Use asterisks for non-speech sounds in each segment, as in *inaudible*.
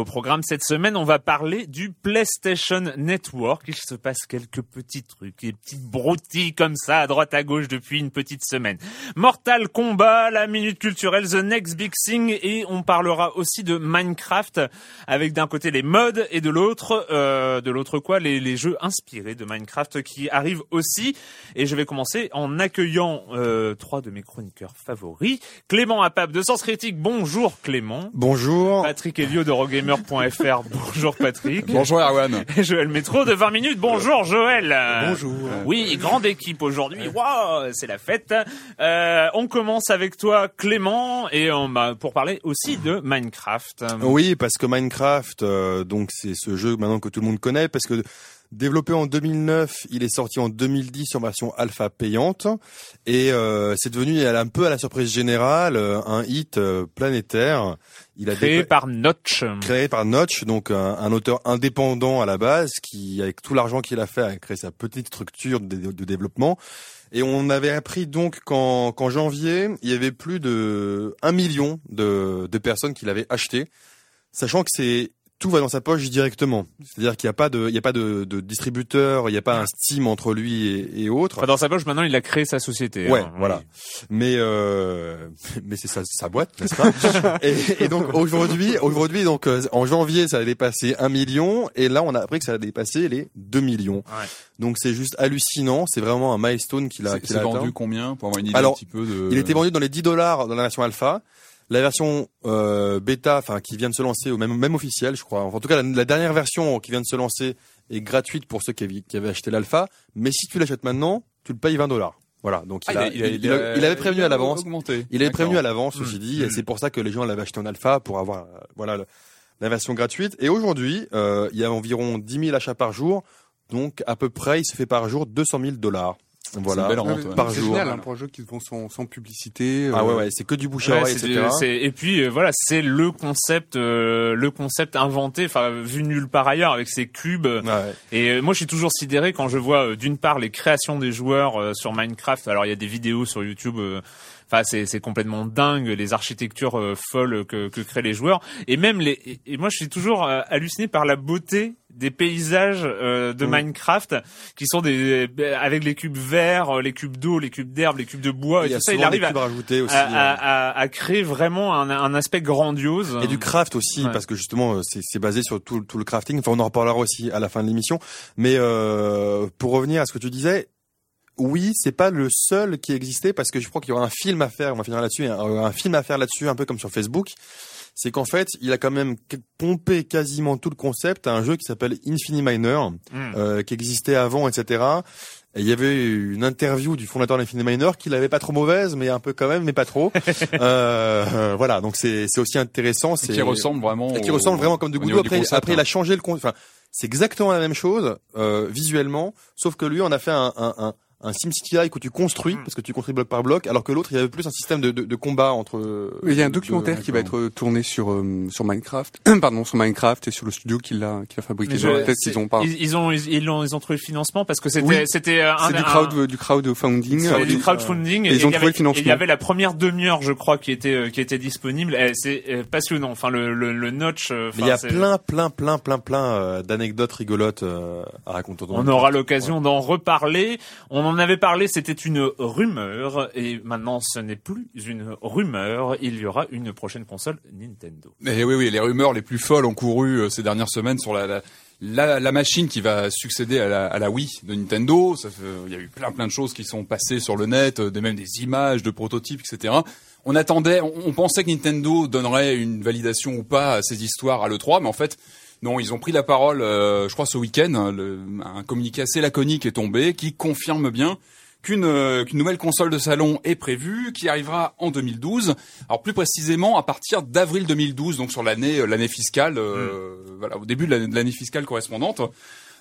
Au programme cette semaine, on va parler du PlayStation Network. Il se passe quelques petits trucs, des petites broutilles comme ça à droite à gauche depuis une petite semaine. Mortal Kombat, la minute culturelle, The Next Big Thing et on parlera aussi de Minecraft avec d'un côté les modes et de l'autre, euh, de l'autre quoi, les, les, jeux inspirés de Minecraft qui arrivent aussi. Et je vais commencer en accueillant euh, trois de mes chroniqueurs favoris. Clément Apap de Sens Critique. Bonjour Clément. Bonjour. Patrick Elio de Rogue gamer.fr. Bonjour Patrick. Bonjour Erwan. Et Joël Métro de 20 minutes. Bonjour Joël. Bonjour. Oui, grande équipe aujourd'hui. Waouh, c'est la fête. Euh, on commence avec toi Clément et on, bah, pour parler aussi de Minecraft. Oui, parce que Minecraft, euh, donc c'est ce jeu maintenant que tout le monde connaît parce que Développé en 2009, il est sorti en 2010 en version alpha payante et euh, c'est devenu un peu à la surprise générale euh, un hit euh, planétaire. Il a créé par Notch. Créé par Notch, donc un, un, auteur indépendant à la base qui, avec tout l'argent qu'il a fait, a créé sa petite structure de, de développement. Et on avait appris donc qu'en janvier, il y avait plus de 1 million de, de personnes qui l'avaient acheté, sachant que c'est tout va dans sa poche directement. C'est-à-dire qu'il n'y a pas de, il y a pas de, de distributeur, il n'y a pas un Steam entre lui et, et autres. Enfin, dans sa poche, maintenant, il a créé sa société. Ouais, hein, voilà. Oui. Mais euh, *laughs* mais c'est sa, sa boîte, n'est-ce pas *laughs* et, et, donc aujourd'hui, aujourd'hui, donc euh, en janvier, ça a dépassé un million, et là, on a appris que ça a dépassé les 2 millions. Ouais. Donc c'est juste hallucinant. C'est vraiment un milestone qu'il a. C'est qu vendu combien pour avoir une idée Alors, un petit peu de. Il était vendu dans les 10 dollars dans la version alpha. La version euh, bêta, enfin qui vient de se lancer, ou même même officielle, je crois. En tout cas, la, la, dernière version qui vient de se lancer est gratuite pour ceux qui avaient, qui avaient acheté l'alpha. Mais si tu l'achètes maintenant, tu le payes 20 dollars. Voilà, donc il, ah, a, il, a, il, il, a, il, avait prévenu à l'avance. Il avait prévenu à l'avance, ceci dit, et c'est pour ça que les gens l'avaient acheté en alpha pour avoir euh, voilà le, la version gratuite. Et aujourd'hui, euh, il y a environ 10 000 achats par jour, donc à peu près, il se fait par jour 200 000 dollars. Voilà, belle rente, ouais. par C'est jour. génial hein, pour un jeu qui se vend sans, sans publicité. Ah ouais, euh, ouais, c'est que du bouche à Ouais, oreille, c'est etc. du- c'est- et puis euh, voilà, c'est le concept, euh, le concept inventé, enfin vu nulle part ailleurs avec ces cubes. Ouais, ouais. Et euh, moi, je suis toujours sidéré quand je vois euh, d'une part les créations des joueurs euh, sur Minecraft. Alors il y a des vidéos sur YouTube. Euh, Enfin, c'est complètement dingue les architectures euh, folles que, que créent les joueurs. Et même les. Et, moi, je suis toujours euh, halluciné par la beauté des paysages euh, de Mm. Minecraft qui sont des avec les cubes verts, euh, les cubes d'eau, les cubes d'herbe, les cubes de bois et tout ça. Il arrive à, aussi. à, euh, à- à- créer vraiment un, un aspect grandiose. Et du craft aussi, Ouais. parce que justement, euh, c'est c'est basé sur tout, tout le crafting. Enfin, on en reparlera aussi à la fin de l'émission. Mais euh, pour revenir à ce que tu disais, oui, c'est pas le seul qui existait, parce que je crois qu'il y aura un film à faire. On va finir là-dessus. Un, un film à faire là-dessus, un peu comme sur Facebook. C'est qu'en fait, il a quand même pompé quasiment tout le concept à un jeu qui s'appelle Infini Miner, Mm. euh, qui existait avant, etc. Et il y avait une interview du fondateur d'Infinity Miner qui l'avait pas trop mauvaise, mais un peu quand même, mais pas trop. *laughs* euh, voilà, donc c'est aussi intéressant. C'est qui ressemble vraiment. Et qui ressemble vraiment comme du goût. Après, après, il a hein. changé le. Enfin, c'est exactement la même chose euh, visuellement, sauf que lui, on a fait un, un, un un SimCity-like où tu construis, mm. parce que tu construis bloc par bloc, alors que l'autre, il y avait plus un système de, de, de combat entre... il y a un documentaire qui va être tourné sur euh, sur Minecraft, *clears throat* pardon, sur Minecraft et sur le studio qui l'a qui a fabriqué. Je, ils ont pas. Ils, ont ils, ont ils ont trouvé le financement parce que c'était c'était un, c'est du crowd du crowdfunding. C'est du crowdfunding. Et, ils ont trouvé le financement. il y avait la première demi-heure, je crois, qui était euh, qui était disponible. C'est euh, passionnant. Enfin le le, le notch. il y a plein plein plein plein plein d'anecdotes rigolotes à raconter. On aura l'occasion d'en reparler. On en avait parlé. C'était une rumeur et maintenant ce n'est plus une rumeur. Il y aura une prochaine console Nintendo. Mais oui, oui, les rumeurs les plus folles ont couru euh, ces dernières semaines sur la, machine qui va succéder à la, Wii de Nintendo. Fait, il y a eu plein plein de choses qui sont passées sur le net, euh, des, même des images de prototypes, etc. On attendait, on, pensait que Nintendo donnerait une validation ou pas à ces histoires à l'E3, mais en fait, non, ils ont pris la parole, euh, je crois, ce week-end. un communiqué assez laconique est tombé qui confirme bien euh, qu'une nouvelle console de salon est prévue, qui arrivera en 2012. Alors plus précisément à partir d'avril 2012, donc sur l'année euh, l'année fiscale, euh, mm. voilà au début de l'année fiscale correspondante.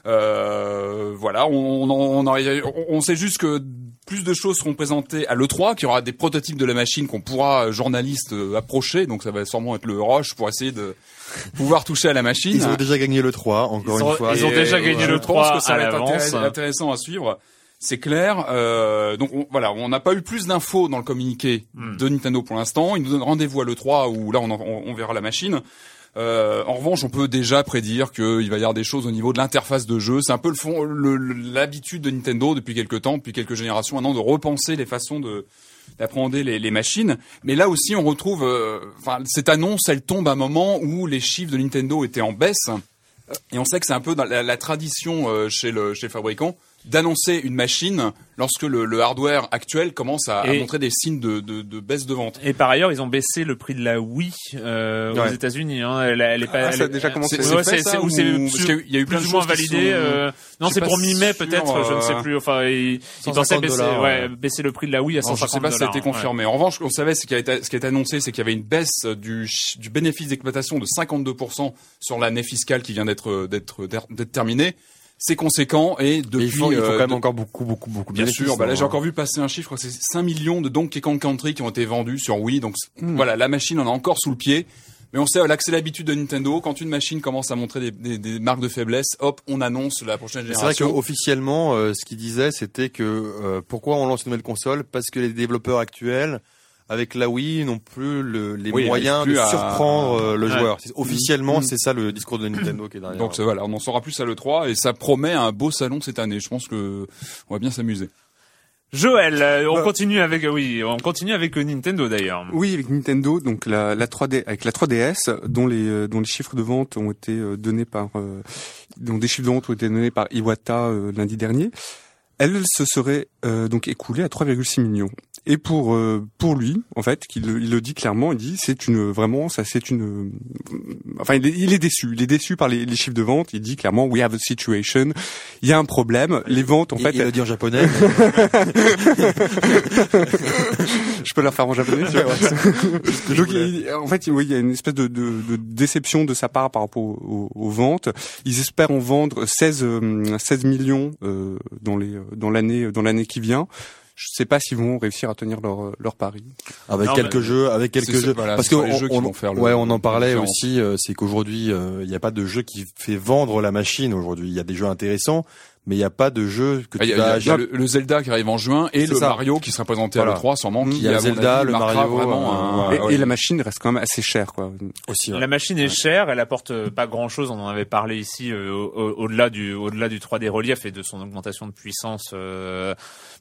Euh, voilà, on, on, on, sait juste que plus de choses seront présentées à l'E3, qu'il y aura des prototypes de la machine qu'on pourra, journaliste, approcher, donc ça va sûrement être le rush pour essayer de *laughs* pouvoir toucher à la machine. Ils ont déjà gagné le 3, encore une fois. Ils ont déjà gagné le 3 Je pense que ça va être intéressant à suivre. C'est clair. Euh, donc voilà, on n'a pas eu plus d'infos dans le communiqué hmm. de Nintendo pour l'instant. Ils nous donnent rendez-vous à l'E3 où là on, on, verra la machine. Euh, en revanche, on peut déjà prédire qu'il va y avoir des choses au niveau de l'interface de jeu. C'est un peu le fond, l'habitude de Nintendo depuis quelques temps, depuis quelques générations maintenant, de repenser les façons de d'appréhender les, les, machines. Mais là aussi, on retrouve, euh, enfin, cette annonce, elle tombe à un moment où les chiffres de Nintendo étaient en baisse. Et on sait que c'est un peu dans la, tradition euh, chez le chez le fabricant d'annoncer une machine lorsque le, le, hardware actuel commence à, à montrer des signes de, de, de, baisse de vente. Et par ailleurs, ils ont baissé le prix de la Wii euh, aux États-Unis. Hein. Elle, elle, est pas. Ah, ça a déjà commencé. C'est, c'est, c'est, ou c'est il y a eu plus ou moins validé. Euh... Non, c'est pour mi-mai peut-être. Je ne sais euh, plus. Enfin, ils, ils pensaient baisser, ouais, baisser le prix de la Wii à 150 Je sais pas si ça a été confirmé. En revanche, on savait ce qui a été, ce qui a été annoncé, c'est qu'il y avait une baisse du, du bénéfice d'exploitation de 52% sur l'année fiscale qui vient d'être d'être d'être terminée c'est conséquent et depuis il faut, il faut quand même encore beaucoup beaucoup beaucoup bien sûr bah là j'ai encore vu passer un chiffre c'est 5 millions de Donkey Kong Country qui ont été vendus sur Wii donc hmm. voilà la machine en a encore sous le pied. Mais on sait là que c'est l'habitude de Nintendo quand une machine commence à montrer des, des, des, marques de faiblesse hop on annonce la prochaine génération c'est vrai qu'officiellement euh, ce qu'il disait c'était que euh, pourquoi on lance une nouvelle console? Parce que les développeurs actuels avec la Wii non plus le, les moyens de surprendre euh, le joueur. Officiellement, mm. c'est ça le discours de Nintendo qui est derrière. Donc voilà, on en saura plus à l'E3 et ça promet un beau salon cette année. Je pense que on va bien s'amuser. Joël, euh, on bah. continue avec oui, on continue avec Nintendo d'ailleurs. Oui, avec Nintendo, donc la, la 3D avec la 3DS dont les dont les chiffres de vente ont été euh, donnés par dont des chiffres de vente ont été donnés par Iwata lundi dernier. Elle se serait donc écoulée à 3,6 millions. Et pour euh, pour lui, en fait, qu'il il le dit clairement, il dit c'est une vraiment ça c'est une enfin il est, il est, déçu, il est déçu par les, les, chiffres de vente. Il dit clairement we have a situation, il y a un problème. Les ventes en fait, il le dit en japonais. *laughs* Je peux leur faire en japonais. Donc, en fait, oui, il y a une espèce de, de, de, déception de sa part par rapport aux, aux, ventes. Ils espèrent en vendre 16 16 millions euh, dans les dans l'année dans l'année qui vient je sais pas s'ils vont réussir à tenir leur leur pari. Avec quelques jeux, avec quelques jeux, parce que on, vont faire ouais, on en parlait aussi, euh, c'est qu'aujourd'hui euh, il n'y a pas de jeu qui fait vendre la machine. Aujourd'hui, il y a des jeux intéressants, mais il n'y a pas de jeu que ah, tu vas... y a, le, Zelda qui arrive en juin et le Mario qui sera présenté à l'E3 sûrement. Mmh. Qui, il y a Zelda, le Mario, vraiment et, la machine reste quand même assez chère quoi. Aussi. La machine est chère, elle apporte euh, pas grand chose. On en avait parlé ici euh, au-delà du au-delà du 3D relief et de son augmentation de puissance. Euh,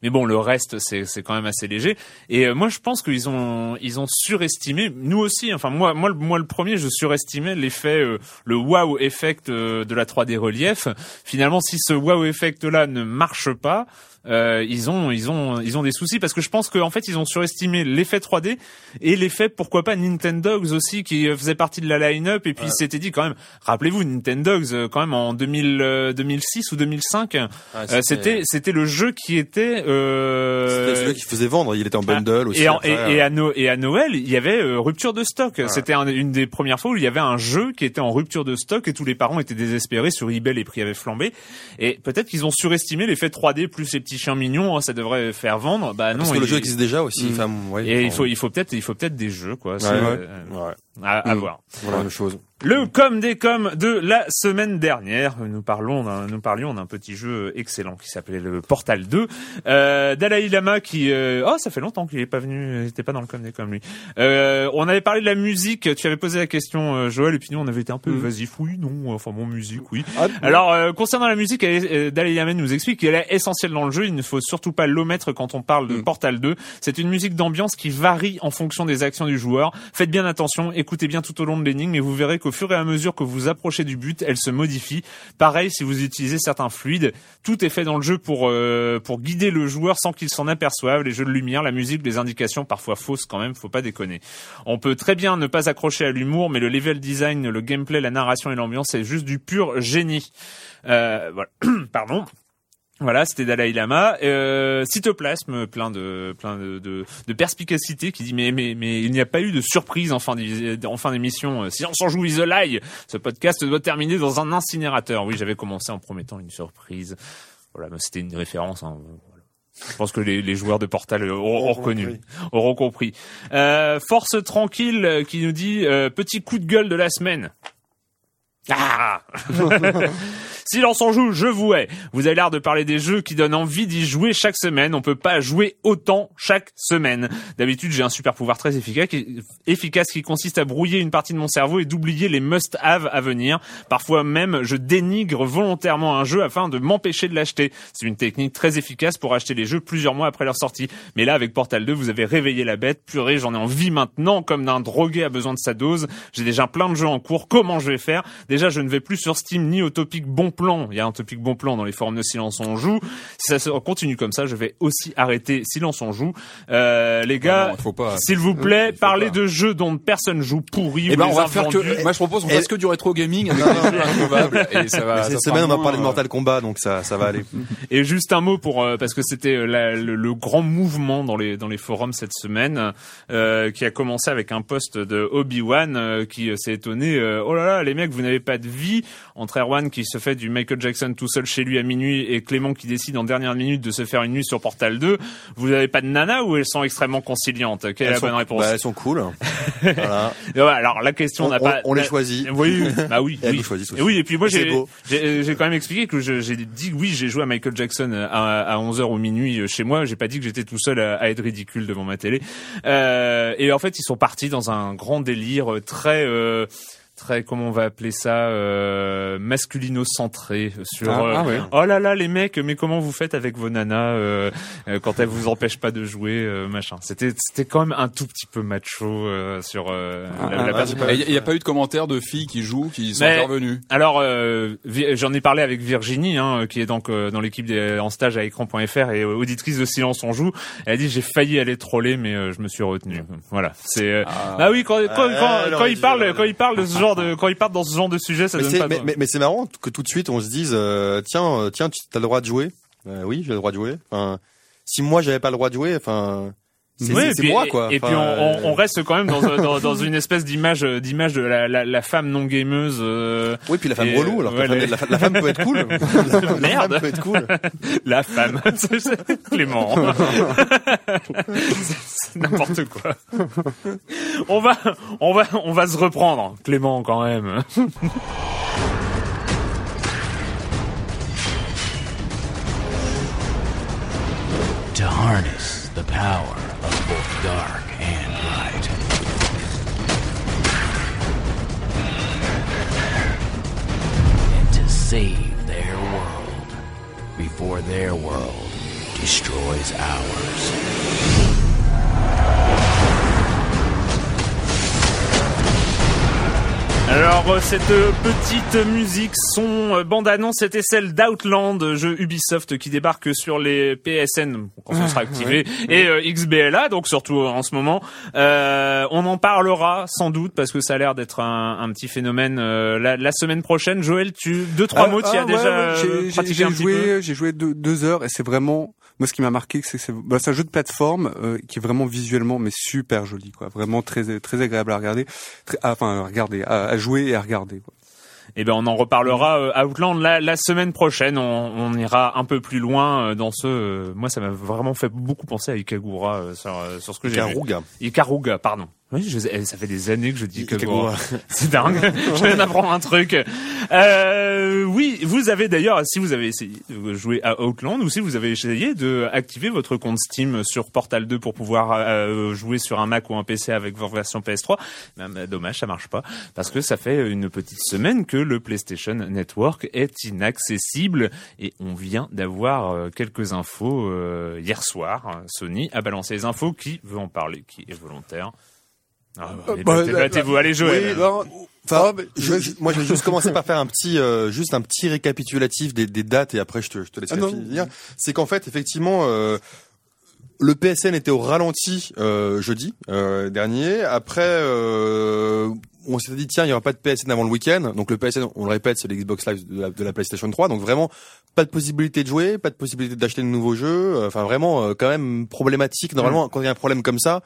mais bon, le reste c'est c'est quand même assez léger. Et moi je pense qu'ils ont ils ont surestimé. Nous aussi. Enfin moi moi moi le premier je surestimais l'effet le wow effect de la 3D relief. Finalement si ce wow effect effect-là ne marche pas, euh, ils ont ils ont ils ont des soucis parce que je pense qu'en fait ils ont surestimé l'effet 3D et l'effet pourquoi pas Nintendogs aussi qui euh, faisait partie de la line-up. Et puis ouais. s'était dit quand même rappelez-vous Nintendogs euh, quand même en 2000 2006 ou 2005 ah, c'était c'était le jeu qui était euh, c'était celui qui faisait vendre. Il était en bundle aussi et, après, et, et, à no et à Noël il y avait rupture de stock. C'était une des premières fois où il y avait un jeu qui était en rupture de stock et tous les parents étaient désespérés sur eBay les prix avaient flambé. Et peut-être qu'ils ont surestimé l'effet 3D plus les petits chiens mignons, hein, ça devrait faire vendre. Bah non. Parce que le jeu existe déjà aussi. Mmh. ouais, et il faut, il faut peut-être, il faut peut-être des jeux, quoi. Ouais, ouais. Euh, à, à mmh. voir. Voilà une chose. Le com des com de la semaine dernière, nous parlons, nous parlions d'un petit jeu excellent qui s'appelait le Portal 2. Euh, Dalai Lama qui, euh, oh ça fait longtemps qu'il est pas venu, il était pas dans le com des com lui. Euh, on avait parlé de la musique, tu avais posé la question euh, Joël et puis nous on avait été un peu mmh. vas-y oui non, enfin mon musique oui. Ah, Alors euh, concernant la musique, elle, Dalai Lama nous explique qu'elle est essentielle dans le jeu, il ne faut surtout pas l'omettre quand on parle de mmh. Portal 2. C'est une musique d'ambiance qui varie en fonction des actions du joueur. Faites bien attention, écoutez bien tout au long de l'énigme et vous verrez qu'au fur et à mesure que vous approchez du but, elle se modifie. Pareil si vous utilisez certains fluides, tout est fait dans le jeu pour euh, pour guider le joueur sans qu'il s'en aperçoive. Les jeux de lumière, la musique, les indications parfois fausses quand même, faut pas déconner. On peut très bien ne pas accrocher à l'humour, mais le level design, le gameplay, la narration et l'ambiance, c'est juste du pur génie. Euh, voilà. *clears throat* Pardon. Voilà, c'était Dalai Lama. Euh, cytoplasme, plein de plein de, de, de, perspicacité, qui dit mais mais mais il n'y a pas eu de surprise en fin en fin d'émission. Si on s'en joue Isolaï, ce podcast doit terminer dans un incinérateur. Oui, j'avais commencé en promettant une surprise. Voilà, mais c'était une référence. Hein. Je pense que les, les, joueurs de Portal auront, reconnu, auront compris. Euh, Force tranquille qui nous dit euh, petit coup de gueule de la semaine. Ah *laughs* Silence en joue, je vous hais. Vous avez l'air de parler des jeux qui donnent envie d'y jouer chaque semaine. On peut pas jouer autant chaque semaine. D'habitude, j'ai un super pouvoir très efficace qui, efficace qui consiste à brouiller une partie de mon cerveau et d'oublier les must-have à venir. Parfois même, je dénigre volontairement un jeu afin de m'empêcher de l'acheter. C'est une technique très efficace pour acheter les jeux plusieurs mois après leur sortie. Mais là, avec Portal 2, vous avez réveillé la bête. Purée, j'en ai envie maintenant, comme d'un drogué a besoin de sa dose. J'ai déjà plein de jeux en cours. Comment je vais faire? Déjà, je ne vais plus sur Steam ni au topic bon plan. Il y a un topic bon plan dans les forums de Silence on joue. Si ça continue comme ça, je vais aussi arrêter Silence on joue. Euh, les gars, s'il vous plaît, parlez de jeux dont personne joue pourri. Eh ben, on va faire que, moi je propose on fasse que du rétro gaming *laughs* avec des jeux introuvables. Et ça va, cette semaine, on va parler de Mortal Kombat, donc ça, ça va aller. *laughs* Et juste un mot pour, euh, parce que c'était euh, le, le, grand mouvement dans les, dans les forums cette semaine, euh, qui a commencé avec un post de Obi-Wan, euh, qui s'est étonné, oh là là, les mecs, vous n'avez pas de vie, entre Erwan qui se fait du Michael Jackson tout seul chez lui à minuit et Clément qui décide en dernière minute de se faire une nuit sur Portal 2, vous n'avez pas de nana ou elles sont extrêmement conciliantes? Quelle est la bonne réponse? bah, Elles sont cool. voilà. *laughs* alors la question n'a pas. On les choisit. Oui, *laughs* bah oui. Oui. Et oui, et puis moi j'ai j'ai quand même expliqué que j'ai dit oui, j'ai joué à Michael Jackson à, à 11h au minuit chez moi. J'ai pas dit que j'étais tout seul à, à, être ridicule devant ma télé. Euh, et en fait, ils sont partis dans un grand délire très. Euh, très comment on va appeler ça euh, masculino centré sur ah, euh, ah ouais. oh là là les mecs mais comment vous faites avec vos nanas euh, euh quand elles vous empêchent pas de jouer euh, machin c'était c'était quand même un tout petit peu macho euh, sur ah, la, la il n'y a, pas eu de commentaires de filles qui jouent qui sont intervenues alors j'en ai parlé avec Virginie hein, qui est donc dans l'équipe en stage à écran.fr et auditrice de Silence on joue elle a dit j'ai failli aller troller mais je me suis retenu voilà c'est ah. ah. oui quand quand, quand, quand il parle quand il parle de ce genre de quand ils partent dans ce genre de sujet, ça mais donne pas. Mais, mais, mais c'est marrant que tout de suite on se dise euh, tiens euh, tiens tu as le droit de jouer. Euh, oui, j'ai le droit de jouer. Enfin, si moi j'avais pas le droit de jouer, enfin c'est moi quoi. Et, enfin, puis on, on, reste quand même dans, *laughs* dans, dans une espèce d'image d'image de la, la, la, femme non gameuse. Euh, oui, puis la femme et, relou. Alors ouais, la, les... femme, la, la, femme peut être cool. *laughs* la, Merde. femme peut être cool. *laughs* la femme, Clément. c'est n'importe quoi. On va, on va, on va se reprendre, Clément quand même. To harness the power both dark and light. And to save their world before their world destroys ours. Alors, euh, cette euh, petite musique, son euh, bande-annonce, c'était celle d'Outland, jeu Ubisoft qui débarque sur les PSN quand ce sera activé et euh, XBLA, donc surtout en ce moment. Euh, on en parlera sans doute parce que ça a l'air d'être un, un petit phénomène euh, la, la semaine prochaine. Joël, tu deux trois Ah, mots, tu ah, as ouais, déjà ouais, j'ai- j'ai pratiqué j'ai un petit peu joué, j'ai joué deux, deux heures et c'est vraiment moi ce qui m'a marqué c'est que c'est bah, c'est un jeu de plateforme euh, qui est vraiment visuellement mais super joli quoi, vraiment très très agréable à regarder, très, ah, enfin à regarder, à, à jouer et à regarder. Quoi. Eh ben, on en reparlera euh, Outland la, la semaine prochaine. On, on ira un peu plus loin euh, dans ce. euh, moi, ça m'a vraiment fait beaucoup penser à Ikagura euh, sur, euh, sur ce que j'ai vu. Ikaruga. Ikaruga, pardon. Oui, je, ça fait des années que je dis Ikagura. *laughs* Ikagura. C'est dingue. *laughs* je viens d'apprendre un truc. Euh, oui, vous avez d'ailleurs, si vous avez essayé de jouer à Outland ou si vous avez essayé de activer votre compte Steam sur Portal 2 pour pouvoir euh, jouer sur un Mac ou un PC avec votre version PS3, ben, ben, dommage, ça marche pas parce que ça fait une petite semaine que le PlayStation Network est inaccessible et on vient d'avoir euh, quelques infos euh, hier soir. Sony a balancé les infos. Qui veut en parler? Qui est volontaire? Ah, bah, bah, bah, Battez-vous, allez Joël. Oui, non, Enfin, je vais- moi, je vais juste commencer par faire un petit, euh, juste un petit récapitulatif des, des dates et après je te, je te laisserai Ah finir. C'est qu'en fait, effectivement, euh, le PSN était au ralenti euh, jeudi euh, dernier. Après, euh, on s'était dit tiens, il y aura pas de PSN avant le week-end. Donc le PSN, on le répète, c'est l'Xbox Live de la, de la PlayStation 3. Donc vraiment, pas de possibilité de jouer, pas de possibilité d'acheter de nouveaux jeux. Euh, Enfin vraiment, euh, quand même problématique. Normalement, quand il y a un problème comme ça.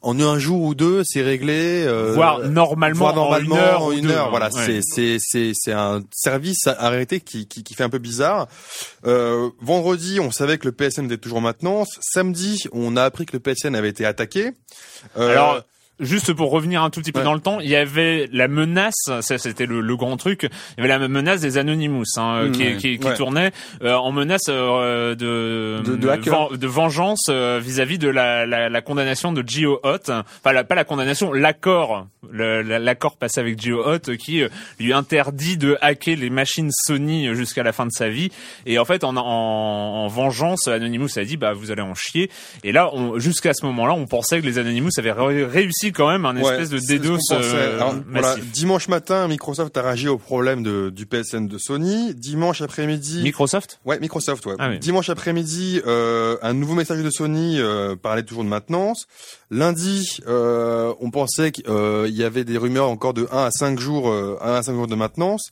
En un jour ou deux, c'est réglé. euh, Voire normalement, voire normalement en une heure. en une heure, voilà, Ouais. c'est c'est c'est c'est un service arrêté qui, qui qui fait un peu bizarre. Euh, vendredi, on savait que le PSN était toujours en maintenance. Samedi, on a appris que le PSN avait été attaqué. Euh, Alors, juste pour revenir un tout petit peu Ouais. dans le temps, il y avait la menace, ça c'était le, le grand truc, il y avait la menace des Anonymous hein, Mmh, qui, ouais. qui, qui Ouais. tournait euh, en menace euh, de, De- de hacker. ven- de vengeance euh, vis-à-vis de la, la, la condamnation de Geo Hot, enfin la, pas la condamnation, l'accord, l'accord passé avec Geo Hot qui euh, lui interdit de hacker les machines Sony jusqu'à la fin de sa vie. Et en fait, en, en, en vengeance, Anonymous a dit bah vous allez en chier. Et là, jusqu'à ce moment-là, on pensait que les Anonymous avaient ré- quand même un Ouais, espèce de DDoS euh, Alors, voilà, massif. dimanche matin, Microsoft a réagi au problème de, du PSN de Sony. Dimanche après-midi, Microsoft? Ouais, Microsoft, ouais. Ah oui. Dimanche après-midi, euh, un nouveau message de Sony euh, parlait toujours de maintenance. Lundi, euh, on pensait qu'il y avait des rumeurs encore de 1 à 5 jours, euh, 1 à 5 jours de maintenance.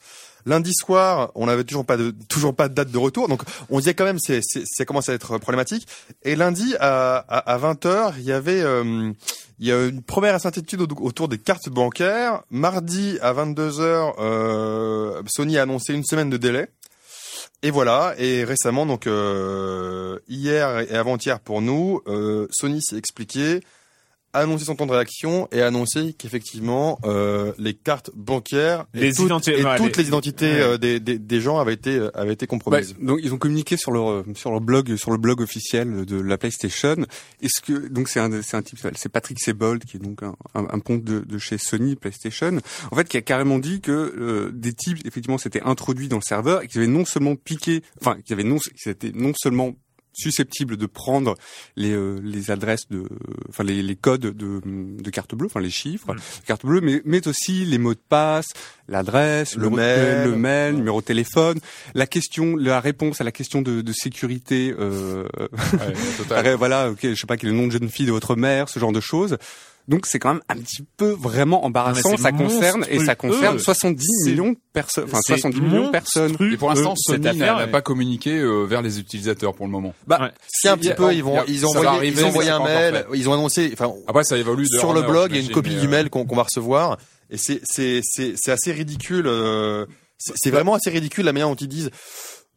Lundi soir, on n'avait toujours pas de toujours pas de date de retour, donc on disait quand même c'est ça commence à être problématique. Et lundi à à, à 20 h il y avait euh, il y a une première incertitude au- autour des cartes bancaires. Mardi à 22 h euh, Sony a annoncé une semaine de délai. Et voilà. Et récemment, donc euh, hier et avant-hier pour nous, euh, Sony s'est expliqué, a annoncé son temps de réaction et a annoncé qu'effectivement euh, les cartes bancaires et Les toutes, identi- et ouais, toutes les- les, identités ouais. euh, des, des, des gens avaient été euh, avaient été Bah, compromises. donc ils ont communiqué sur leur euh, sur leur blog sur le blog officiel de la PlayStation. Est-ce que donc c'est un c'est un type c'est Patrick Sebold qui est donc un, un, un ponte de, de chez Sony PlayStation en fait qui a carrément dit que euh, des types effectivement s'étaient introduits dans le serveur et qu'ils avaient non seulement piqué enfin qu'ils avaient non qu'ils étaient non seulement susceptibles de prendre les euh, les adresses de enfin les, les codes de de carte bleue enfin les chiffres Mm. de carte bleue mais mais aussi les mots de passe l'adresse Le le, mail. le mail numéro de téléphone la question la réponse à la question de, de sécurité euh, Ouais, euh, *laughs* voilà ok je sais pas quel est le nom de jeune fille de votre mère ce genre de choses donc c'est quand même un petit peu vraiment embarrassant ça concerne et ça concerne 70 C'est- millions de personnes enfin C'est 70 millions de personnes Et pour l'instant, cette Sony n'a affaire, n'a pas communiqué euh, vers les utilisateurs pour le moment. Bah, Ouais. si un petit a- peu, ils vont, ils ont envoyé, arriver, ils ont envoyé un mail, ils ont annoncé, enfin, Après, ça évolue sur le blog, il y a une copie du euh, mail qu'on qu'on va recevoir, et c'est c'est c'est c'est assez ridicule. euh, c'est c'est vraiment assez ridicule la manière dont ils disent.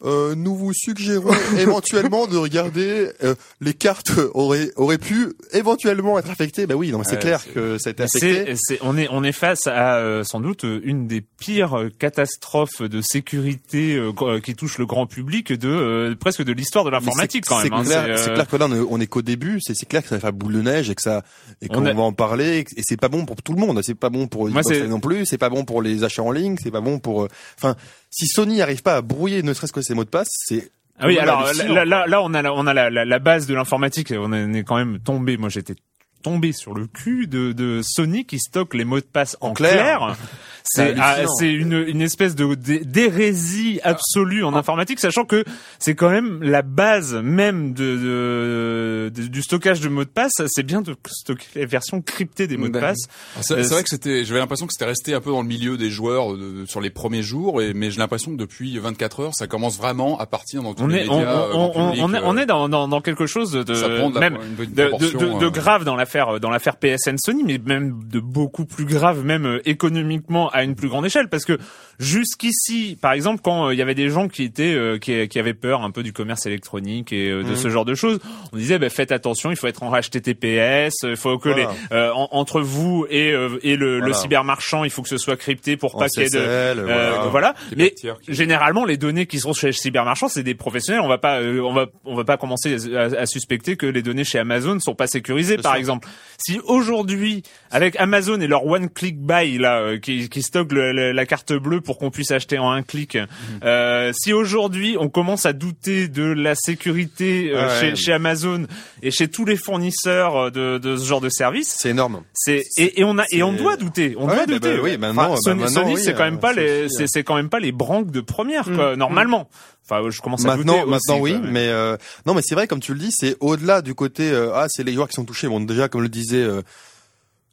Euh, nous vous suggérons *laughs* éventuellement de regarder euh, les cartes auraient auraient pu éventuellement être affectées. Bah oui, non, c'est clair c'est- que ça a été Mais affecté. C'est, c'est, on est, on est face à euh, sans doute euh, une des pires catastrophes de sécurité euh, qui touche le grand public de euh, presque de l'histoire de l'informatique c'est- quand même. hein. C'est clair, C'est, c'est clair que là on est, qu'au début. C'est c'est clair que ça va faire boule de neige et que ça et qu'on a- va en parler. Et c'est pas bon pour tout le monde. C'est pas bon pour les c'est- non plus. C'est pas bon pour les achats en ligne. C'est pas bon pour. Enfin, si Sony n'arrive pas à brouiller ne serait-ce que ses mots de passe, c'est Ah oui, alors là, là, là, on a, la, on a la, la, la base de l'informatique. On est quand même tombé. Moi, j'étais tombé sur le cul de, de Sony qui stocke les mots de passe en, clair. clair. C'est ah, une, une espèce de d'hé- d'hérésie absolue en informatique, sachant que c'est quand même la base même de, de- de- du stockage de mots de passe. C'est bien de stocker les versions cryptées des mots de Ben, passe. C'est Euh, vrai que c'était, j'avais l'impression que c'était resté un peu dans le milieu des joueurs euh, sur les premiers jours, et, mais j'ai l'impression que depuis 24 heures, ça commence vraiment à partir dans tous On les est, on, médias. euh, on, on, public, on est, euh, dans, dans, dans quelque chose de ça prend de la- même une bonne de, de, de- de euh, grave dans l'affaire dans l'affaire PSN Sony, mais même de beaucoup plus grave, même euh, économiquement à une plus grande échelle, parce que jusqu'ici, par exemple, quand euh, il y avait des gens qui étaient euh, qui, qui avaient peur un peu du commerce électronique et euh, de Mhm. ce genre de choses, on disait bah, faites attention, il faut être en HTTPS, il faut que Voilà. les euh, en- entre vous et euh, et le, le Voilà. cybermarchand, il faut que ce soit crypté pour pas qu'il y ait de euh, voilà. Mais généralement, les données qui sont chez le cybermarchand, c'est des professionnels. On va pas, euh, on va, on va pas commencer à, à suspecter que les données chez Amazon sont pas sécurisées, par sûr. Exemple. Si aujourd'hui, avec Amazon et leur one click buy là, euh, qui, qui stocke le- le- la carte bleue pour qu'on puisse acheter en un clic, Mhm. euh, si aujourd'hui on commence à douter de la sécurité euh, ouais. chez, chez Amazon et chez tous les fournisseurs euh, de, de ce genre de service, C'est énorme. c'est et, et on a et on doit douter. On Ouais, doit bah, douter. bah oui, maintenant, bah, Sony, maintenant, Sony, c'est quand même euh, pas les, c'est quand même pas les branques de première quoi, Mm, normalement. Enfin, je commence à Maintenant, douter maintenant aussi, oui, quoi, mais euh, non, mais c'est vrai comme tu le dis, c'est au-delà du côté euh, ah c'est les joueurs qui sont touchés. Bon déjà comme le disait euh,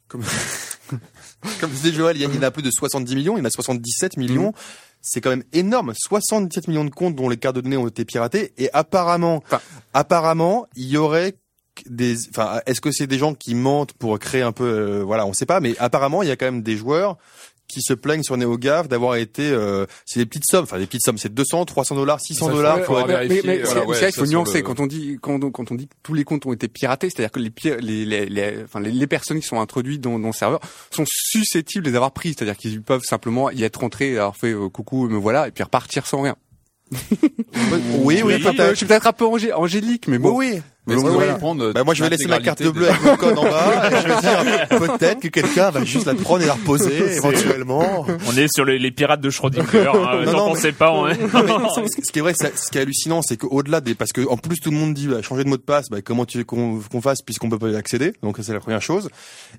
comme *laughs* comme disait Joël, il y, en a plus de 70 millions, il y en a 77 millions. C'est quand même énorme, 77 millions de comptes dont les cartes de données ont été piratées. Et apparemment, Enfin- apparemment, il y aurait des, enfin, est-ce que c'est des gens qui mentent pour créer un peu, euh, voilà, on sait pas, mais apparemment il y a quand même des joueurs qui se plaignent sur NeoGAF d'avoir été, euh, c'est des petites sommes, enfin des petites sommes, c'est 200, 300 dollars, 600 Ça, dollars. faut- faut être- Mais, mais, mais voilà, c'est ouais, c'est vrai qu'il ça faut nuancer le- quand on dit quand on, quand on dit que tous les comptes ont été piratés, c'est-à-dire que les, les, les, les, enfin, les, les personnes qui sont introduites dans, dans le serveur sont susceptibles de les avoir prises, c'est-à-dire qu'ils peuvent simplement y être rentrés, avoir fait euh, coucou, me voilà, et puis repartir sans rien. Oui, oui, je, suis je peut-être. suis peut-être un peu angé- angélique, mais bon. oui. Mais Oui, prendre Bah moi je vais laisser ma carte bleue avec mon code en bas et je vais dire peut-être que quelqu'un va juste la prendre et la reposer éventuellement. On est sur les, les pirates de Schrödinger. hein, Non, non, qu'on mais- sait pas. on est- Non, mais ce qui est vrai, c'est- ce qui est hallucinant, c'est qu'au-delà des, parce que en plus tout le monde dit bah, changer de mot de passe, bah, comment tu veux qu'on fasse puisqu'on peut pas y accéder, donc c'est la première chose.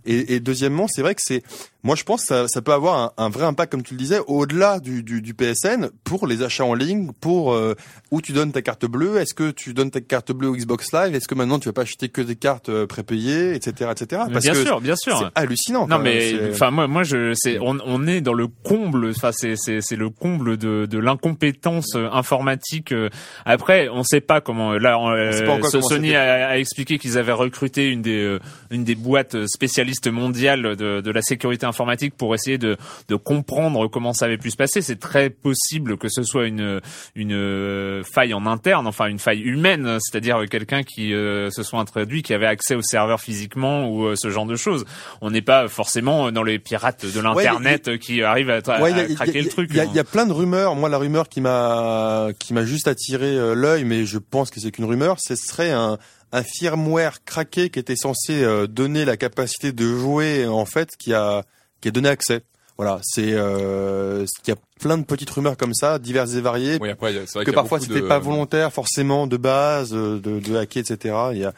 Et, et deuxièmement, c'est vrai que c'est, moi je pense que ça, ça peut avoir un, un vrai impact, comme tu le disais, au-delà du, du, du PSN pour les achats en ligne, pour euh, où tu donnes ta carte bleue, est-ce que tu donnes ta carte bleue au Xbox Live, est-ce que maintenant tu vas pas acheter que des cartes euh, prépayées, etc., etc. Parce bien que sûr, bien sûr. c'est hallucinant. Non mais enfin moi moi je c'est on, on est dans le comble enfin c'est c'est c'est le comble de de l'incompétence euh, informatique euh. après on sait pas comment là on- pas euh, Sony a, a expliqué qu'ils avaient recruté une des une des boîtes spécialistes mondiales de de la sécurité informatique pour essayer de de comprendre comment ça avait pu se passer c'est très possible que ce soit une une faille en interne enfin une faille humaine c'est-à-dire quelqu'un qui euh, se soit introduit qui avait accès au serveur physiquement ou euh, ce genre de choses on n'est pas forcément dans les pirates de l'internet qui arrivent à, Ouais, craquer a- le truc. Il y, a- il y a plein de rumeurs. Moi, la rumeur qui m'a qui m'a juste attiré euh, l'œil, mais je pense que c'est qu'une rumeur, ce serait un un firmware craqué qui était censé euh, donner la capacité de jouer, en fait, qui a qui a donné accès. Voilà, c'est euh, il y a plein de petites rumeurs comme ça, diverses et variées, Oui, après, c'est vrai que qu'il y a parfois c'était de- pas volontaire forcément de base, euh, de, de hacker, etc. Il y a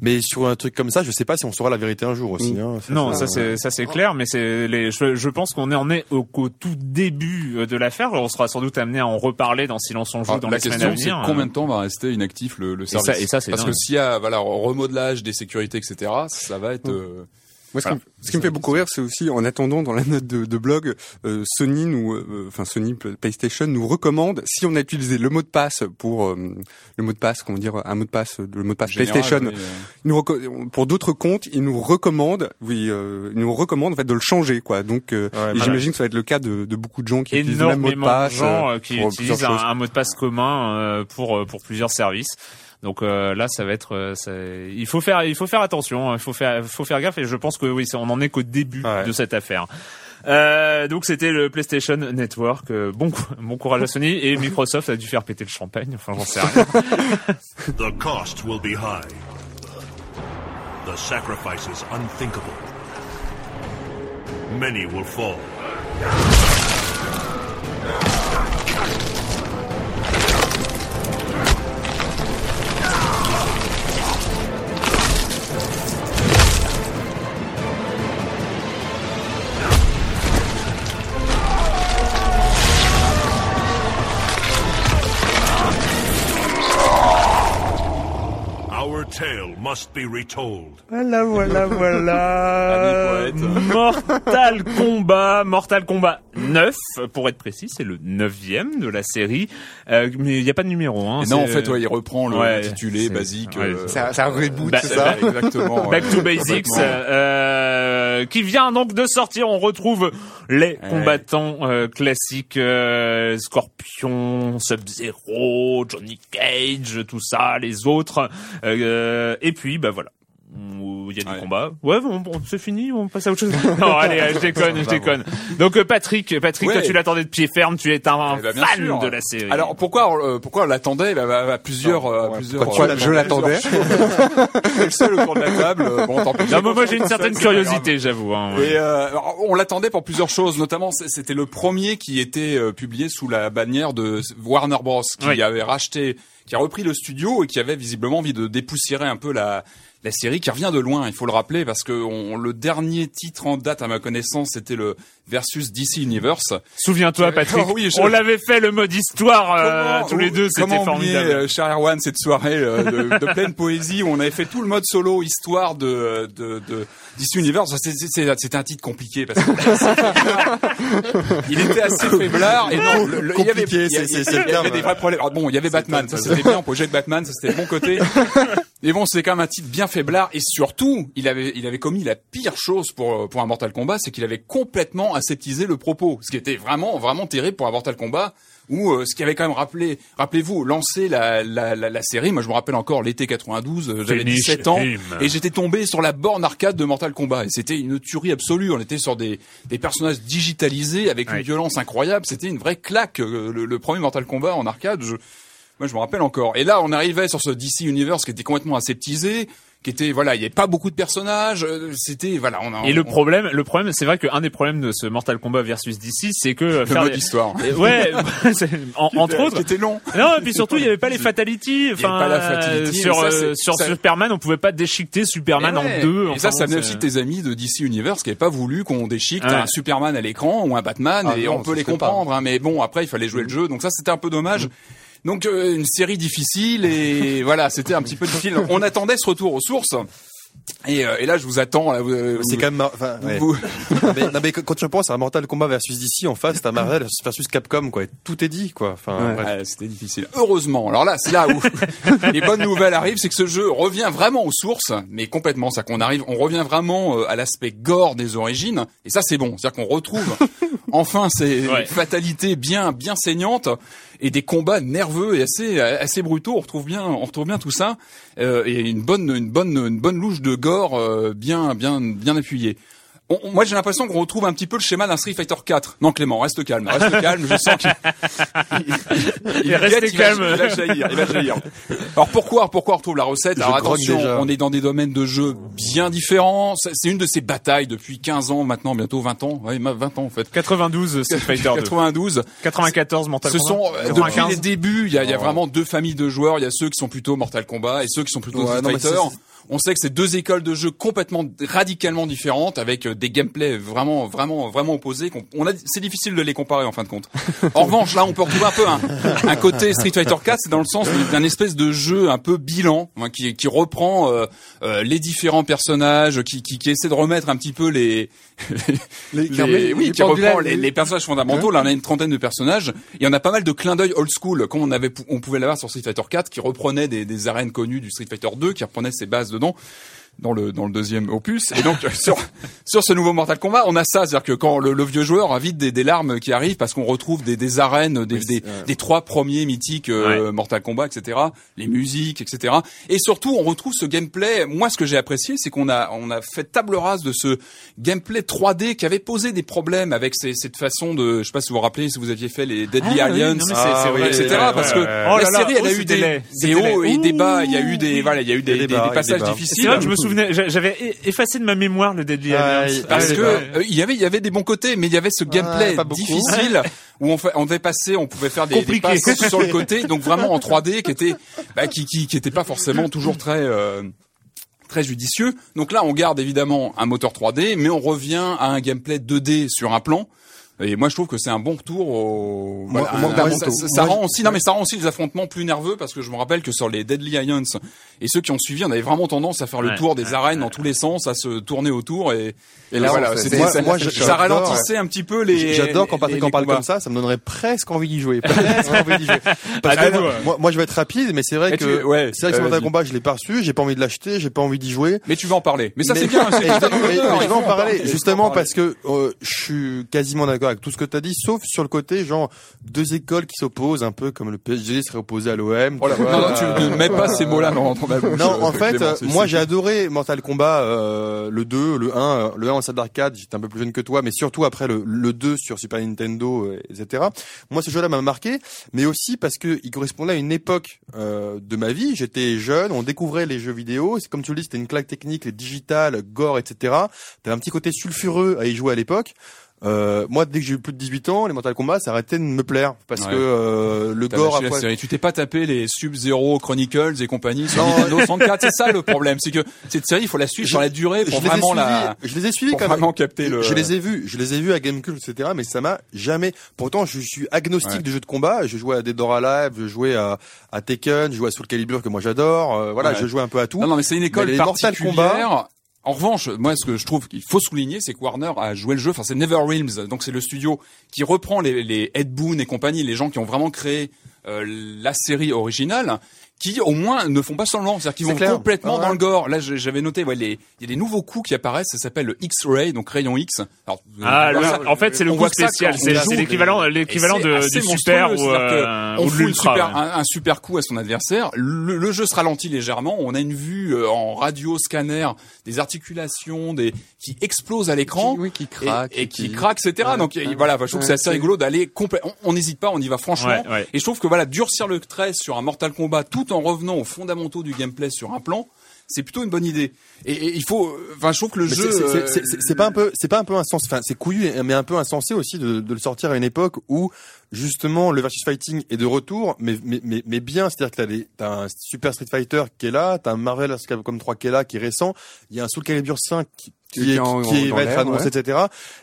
mais sur un truc comme ça, je sais pas si on saura la vérité un jour aussi. Hein. Non, ça c'est ça c'est clair, mais c'est les. Je, je pense qu'on est en est au, au tout début euh, de l'affaire. On sera sans doute amené à en reparler dans Silence on joue Ah, dans la les semaines à question, c'est venir. combien de temps va rester inactif le, service et ça, c'est Parce dingue. que s'il y a voilà remodelage des sécurités, etc., ça va être. euh, Moi, ce, Voilà. qui, me- ce qui me fait beaucoup rire, c'est aussi en attendant dans la note de, de blog, euh, Sony nous, euh, enfin Sony PlayStation nous recommande si on a utilisé le mot de passe pour euh, le mot de passe, comment dire, un mot de passe, le mot de passe général, PlayStation, oui, euh, nous pour d'autres comptes, il nous recommande, oui, euh, il nous recommande en fait de le changer, quoi. Donc, euh, Ouais, voilà. j'imagine que ça va être le cas de, de beaucoup de gens qui utilisent le mot de énormément de passe gens qui utilisent un, un mot de passe commun euh, pour pour plusieurs services. Donc euh, là, ça va être, euh, ça- il faut faire, il faut faire attention, hein, il faut faire, faut faire gaffe. Et je pense que oui, on en est qu'au début Ouais. de cette affaire. Euh, donc c'était le PlayStation Network. Euh, bon, bon courage à Sony et Microsoft a dû faire péter le champagne. Enfin, j'en sais rien. *laughs* The cost will be high. The sacrifices unthinkable. Many will fall. Must be retold. Voilà, voilà, *laughs* voilà. Mortal Kombat, Mortal Kombat 9, pour être précis, c'est le neuvième de la série. Euh, mais il n'y a pas de numéro. Hein, non, en fait, ouais, il reprend le Ouais, c'est- basique. ouais, euh, C'est un, reboot, Bah, c'est bah, ça *laughs* Exactement. Back ouais. to Basics, euh, qui vient donc de sortir. On retrouve les Ouais. combattants euh, classiques, euh, Scorpion, Sub-Zero, Johnny Cage, tout ça, les autres. Euh, et puis, bah voilà. Où Il y a du Ouais. combat. Ouais, bon, bon, c'est fini, on passe à autre chose. *laughs* non, allez, je déconne, je déconne. Donc euh, Patrick, Patrick, Ouais. toi tu l'attendais de pied ferme, tu es un Eh ben, fan sûr. de la série. Alors pourquoi euh, pourquoi on l'attendait? Bah, bah, bah, plusieurs euh, Ouais, plusieurs euh, je l'attendais? *laughs* Je suis le seul autour de la table. euh, Bon, tant pis. non, mais moi j'ai une certaine curiosité, j'avoue. Hein, ouais. Et euh, alors, on l'attendait pour plusieurs choses, notamment c'était le premier qui était euh, publié sous la bannière de Warner Bros, qui avait racheté, qui a repris le studio et qui avait visiblement envie de dépoussiérer un peu la la série qui revient de loin, il faut le rappeler, parce que le dernier titre en date, à ma connaissance, c'était le versus DC Universe. Souviens-toi, Patrick, Oh oui, je- on l'avait fait le mode histoire euh, Comment- tous les deux, c'était formidable. euh, cher Erwan, cette soirée euh, de, de pleine poésie où on avait fait tout le mode solo histoire de de, de DC Universe. C'est- c'est- c'est- C'était un titre compliqué parce que *laughs* il était assez faiblard et non, le- le- il y avait, Compliqué, il y c'est- c'est- il c'est avait des vrais problèmes. Alors bon, il y avait Batman, ça c'était bien. On jouer avec Batman, ça c'était le bon côté. Mais bon, c'était quand même un titre bien faiblard et surtout, il avait, il avait commis la pire chose pour pour un Mortal Kombat, c'est qu'il avait complètement aseptisé le propos, ce qui était vraiment vraiment terrible pour un Mortal Kombat. Ou euh, ce qui avait quand même rappelé, rappelez-vous, lancé la, la, la, la série. Moi, je me rappelle encore l'été 92, euh, j'avais Finish 17 ans him. et j'étais tombé sur la borne arcade de Mortal Kombat et c'était une tuerie absolue. On était sur des, des personnages digitalisés avec une violence incroyable. C'était une vraie claque. euh, Le, le premier Mortal Kombat en arcade, je, moi, je me rappelle encore. Et là, on arrivait sur ce DC Universe qui était complètement aseptisé, qui était voilà, il y avait pas beaucoup de personnages. euh, C'était voilà, on a Et le on- problème, le problème, c'est vrai qu'un des problèmes de ce Mortal Kombat versus DC, c'est que le faire mode des- histoire. *laughs* Ouais, *laughs* en- entre autres. était long. Non, et puis surtout, il y avait pas les *laughs* fatalities. Enfin, pas la fatality, sur ça, euh, sur ça- Superman, on pouvait pas déchiqueter Superman ouais. en deux. Et Enfin, ça, ça venait aussi de tes amis de DC Universe qui n'avaient pas voulu qu'on déchique Ouais. un Superman à l'écran ou un Batman Ah et non, on peut les comprendre. Hein, mais bon, après, il fallait jouer le jeu. Donc ça, c'était un peu dommage. Donc euh, une série difficile et *laughs* voilà, c'était un petit peu difficile. On attendait ce retour aux sources. Et, euh, et là, je vous attends. là, vous- C'est quand même, mar- enfin, ouais. vous- *laughs* mais, non, mais quand tu penses à Mortal Kombat versus DC, en face, t'as Marvel versus Capcom, quoi. Tout est dit, quoi. Enfin, Ouais. Ouais, c'était difficile. Heureusement. Alors là, c'est là où *laughs* les bonnes nouvelles arrivent, c'est que ce jeu revient vraiment aux sources, mais complètement. C'est qu'on arrive, on revient vraiment euh, à l'aspect gore des origines, et ça c'est bon. C'est-à-dire qu'on retrouve enfin ces fatalités bien, bien saignantes et des combats nerveux et assez, assez brutaux. On retrouve bien, on retrouve bien tout ça euh, et une bonne, une bonne, une bonne louche de gore euh, bien, bien, bien appuyée. On- on- moi, j'ai l'impression qu'on retrouve un petit peu le schéma d'un Street Fighter 4. Non, Clément, reste calme, reste *laughs* calme. Je sens qu'il Et restez guette, il va- calme. Il va jaillir, il va jaillir. Alors pourquoi, pourquoi on retrouve la recette Je Alors grogne attention, on est dans des domaines de jeu bien différents. C'est une de ces batailles depuis 15 ans maintenant, bientôt 20 ans. Ouais, 20 ans en fait. 92 Street Fighter 2. 92. 94 Mortal Ce Kombat. sont euh, depuis 95. les débuts, il y a, il y a vraiment deux familles de joueurs. Il y a ceux qui sont plutôt Mortal Kombat et ceux qui sont plutôt Ouais, Street non, Fighter. On sait que c'est deux écoles de jeu complètement radicalement différentes avec euh, des gameplays vraiment vraiment vraiment opposés. On a c'est difficile de les comparer en fin de compte. *laughs* En revanche, là, on peut retrouver un peu un, un côté Street Fighter 4, c'est dans le sens d'un espèce de jeu un peu bilan hein, qui, qui reprend euh, euh, les différents personnages, qui, qui, qui essaie de remettre un petit peu les, *laughs* Les- les- oui, les qui reprend pendulaires, les, les personnages fondamentaux. Là, on a une trentaine de personnages et on a pas mal de clins d'œil old school, comme on avait, on pouvait l'avoir sur Street Fighter 4, qui reprenait des, des arènes connues du Street Fighter 2, qui reprenait ses bases dedans dans le dans le deuxième opus et donc *laughs* sur sur ce nouveau Mortal Kombat on a ça c'est-à-dire que quand le, le vieux joueur a vite des, des larmes qui arrivent parce qu'on retrouve des, des arènes des, des, des trois premiers mythiques euh, Mortal Kombat etc les musiques etc et surtout on retrouve ce gameplay moi ce que j'ai apprécié c'est qu'on a on a fait table rase de ce gameplay 3D qui avait posé des problèmes avec ces- cette façon de je sais pas si vous vous rappelez si vous aviez fait les Deadly Ah oui, Alliance Ah oui, vrai, etc. ouais, ouais, parce que ouais. la Oh là là, série, elle oh, a eu c'était des, des hauts et des bas. Il y a eu des, voilà, il y a eu des, passages difficiles. Souvenais, j'a- j'avais effacé de ma mémoire le Deadly Alliance. Parce Ah, que euh, il y avait, il y avait des bons côtés, mais il y avait ce gameplay difficile *laughs* où on, fait, on devait passer, on pouvait faire des, des passes sur le côté, donc vraiment en 3D, qui était, bah, qui, qui, qui était pas forcément toujours très. euh, très judicieux. Donc là, on garde évidemment un moteur 3D, mais on revient à un gameplay 2D sur un plan. Et moi, je trouve que c'est un bon retour au. Moi- voilà, moi- un- moi, ça, ça- ça moi, rend aussi, non mais ça rend aussi les affrontements plus nerveux parce que je me rappelle que sur les Deadly Alliance et ceux qui ont suivi, on avait vraiment tendance à faire le Ouais. tour des arènes dans tous les sens, à se tourner autour et, Et là, voilà, moi- ça, moi, ralentissait un petit peu les. J'adore quand Patrick en parle combats. comme ça, ça me donnerait presque envie d'y jouer. Presque *laughs* envie d'y jouer. Parce À que deux moi, je vais être rapide, mais c'est vrai Et que tu- ouais, c'est vrai que ce Mortal. Kombat, je l'ai pas reçu, j'ai pas envie de l'acheter, j'ai pas envie d'y jouer. Mais tu vas en parler. Mais ça c'est bien. *laughs* je, vais en parler, justement parce que euh, je suis quasiment d'accord avec tout ce que tu as dit, sauf sur le côté genre deux écoles qui s'opposent, un peu comme le PSG serait opposé à l'OM. Oh là, non, non, tu ne mets pas ces mots-là dans, dans ma bouche. Non, euh, en fait, Clément, euh, moi j'ai adoré Mortal Kombat, euh, le 2, le 1, euh, le 1 en salle d'arcade, j'étais un peu plus jeune que toi, mais surtout après le, le 2 sur Super Nintendo, euh, etc. Moi ce jeu-là m'a marqué, mais aussi parce que il correspondait à une époque euh, de ma vie. J'étais jeune, on découvrait les jeux vidéo, c'est comme tu le dis, c'était une claque technique, digital, gore, etc. T'avais un petit côté sulfureux à y jouer à l'époque. Euh, moi, dès que j'ai eu plus de 18 ans, les Mortal Kombat, ça arrêtait de me plaire parce Ouais. que euh, le gore lâché la après. série. Tu t'es pas tapé les Sub-Zero Chronicles et compagnie sur Non, Nintendo 64. C'est ça le *laughs* problème. C'est que cette série, il faut la suivre sur la durée pour vraiment suivis, la, je les ai suivis pour quand même. vraiment capter le. Je les ai vus, je les ai vus à Gamecube, etc. Mais ça m'a jamais. Pourtant, je suis agnostique Ouais. de jeux de combat. Je jouais à Dead or Alive, je jouais à, à Tekken, je jouais à Soul Calibur que moi j'adore. Euh, voilà, Ouais. je jouais un peu à tout. Non, non, mais c'est une école Mais les Mortal particulière. En revanche, moi, ce que je trouve qu'il faut souligner, c'est que Warner a joué le jeu. Enfin, c'est NetherRealms, donc c'est le studio qui reprend les, les Ed Boon et compagnie, les gens qui ont vraiment créé euh, la série originale, qui au moins ne font pas semblant, c'est-à-dire qu'ils vont clair. complètement Ouais. dans le gore. Là, j'avais noté, ouais, les- il y a des nouveaux coups qui apparaissent. Ça s'appelle le X-Ray, donc rayon X. Alors, Ah, le- ça. en fait, c'est le On coup spécial. C'est l'équivalent, l'équivalent de, du super ou, euh, on ou de fout une l'ultra. super, ouais. un, un super coup à son adversaire. Le, le jeu se ralentit légèrement. On a une vue euh, en radio scanner des articulations, des qui explosent à l'écran. Qui- oui, qui et- craque, et, qui qui- craque, etc. Ouais, Donc voilà, je trouve que c'est assez rigolo d'aller complet. On- n'hésite pas, on y va franchement. Et je trouve que voilà, durcir le trait sur un Mortal Kombat tout en revenant aux fondamentaux du gameplay sur un plan, c'est plutôt une bonne idée. Et, et il faut, enfin, je trouve que le Mais jeu. c'est- euh, c'est- pas un peu, c'est pas un peu insensé. Enfin, c'est couillu, mais un peu insensé aussi de, de le sortir à une époque où justement le versus fighting est de retour, mais mais mais, mais bien, c'est-à-dire que t'as des, t'as un Super Street Fighter qui est là, t'as un Marvel Capcom 3 qui est là, qui est récent. Il y a un Soul Calibur 5 qui, est qui est- va être annoncé, ouais. etc.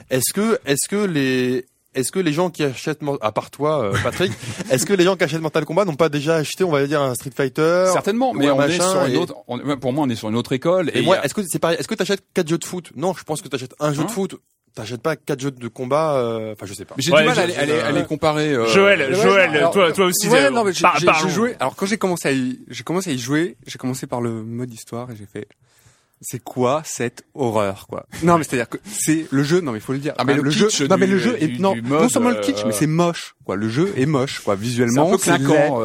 Est-ce que est-ce que les est-ce que les gens qui achètent, à part toi, euh, Patrick, *laughs* est-ce que les gens qui achètent Mortal Kombat n'ont pas déjà acheté, on va dire, un Street Fighter Certainement, mais on est machin, sur une et- autre. on- pour moi, on est sur une autre école. et moi, a- est-ce que c'est pareil Est-ce que tu achètes quatre jeux de foot? Non, je pense que tu achètes un jeu Hein de foot. T'achètes pas quatre jeux de combat. euh, Enfin, je sais pas. j'ai Ouais, du mal je- à, les- à les, à les comparer. euh, Joël, Joël, alors, toi, toi aussi. Ouais, euh, non, mais j'ai joué. Alors quand j'ai commencé à y, j'ai commencé à y jouer, j'ai commencé par le mode histoire et j'ai fait. C'est quoi cette horreur quoi? Non mais c'est à dire que c'est le jeu. Non mais il faut le dire. Ah, mais Enfin, le jeu. kitsch Non mais le jeu est du- non du non seulement le kitsch euh, mais c'est moche quoi. Le jeu est moche quoi C'est visuellement. un peu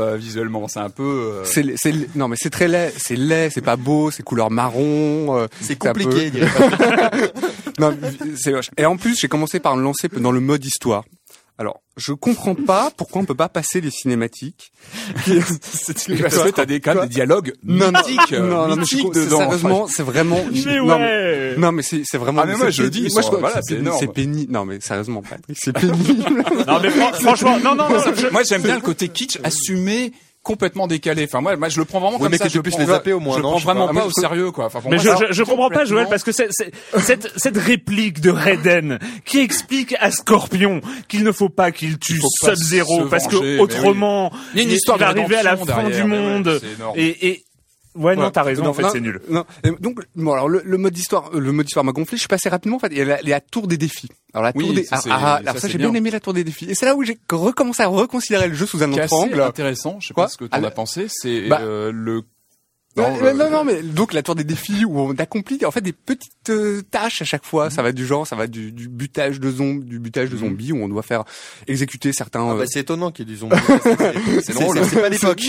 euh, visuellement. C'est un peu. euh, C'est c'est non mais c'est très laid. C'est laid. C'est pas beau. C'est couleur marron. euh, C'est peu- compliqué. *laughs* pas. non, c'est moche. Et en plus, j'ai commencé par me lancer dans le mode histoire. Alors, je comprends pas pourquoi on peut pas passer les cinématiques. *laughs* C'est *laughs* une- Parce que t'as des, quand même des dialogues Non, mythiques, non, non, mais je- dedans. Sérieusement, c'est vraiment. *laughs* Mais non, ouais. non, mais c'est c'est vraiment. Ah, mais moi, je le pénible. dis, Moi, je voilà, c'est c'est énorme. c'est pénible. Non, mais sérieusement, Patrick, c'est pénible. Non, mais fran- franchement, non, non, non. je- Moi, j'aime bien le côté kitsch assumé, complètement décalé. Enfin, moi, moi, je le prends vraiment Oui, comme mais ça. que je tu puisses prends- les zapper au moins, Je le non, prends je vraiment pas. pas, Ah, au je- sérieux, quoi. Enfin, pour Mais moi, je, je, je comprends pas, Joël, parce que c'est, c'est- cette, cette réplique de Raiden qui explique à Scorpion qu'il ne faut pas qu'il tue Sub-Zero se parce que autrement, Il y a une il histoire va arriver à la fin derrière, du ouais, monde. énorme. et, et, ouais, non, t'as raison, Non, en fait, non, c'est nul. Non. Et donc, bon, alors le, le mode histoire, le mode histoire m'a gonflé. Je suis passé rapidement. En fait, il y a la, la tour des défis. Alors la Oui, tour des, ça, ah, c'est- ah, ça, alors ça, j'ai bien. bien aimé la tour des défis. Et c'est là où j'ai recommencé à reconsidérer le jeu sous un autre angle. intéressant. Je sais Quoi pas ce que Ah, t'en le- as pensé. C'est Bah, euh, le. Non, euh, non, non, mais donc la tour des défis où on accomplit en fait des petites euh, tâches à chaque fois. Ça va du genre, ça va du, du butage de zombies, du butage de Mhm. zombies où on doit faire exécuter certains. Ah euh, bah, c'est étonnant qu'il y ait du zombie. *laughs* C'est- drôle. C'est- pas l'époque.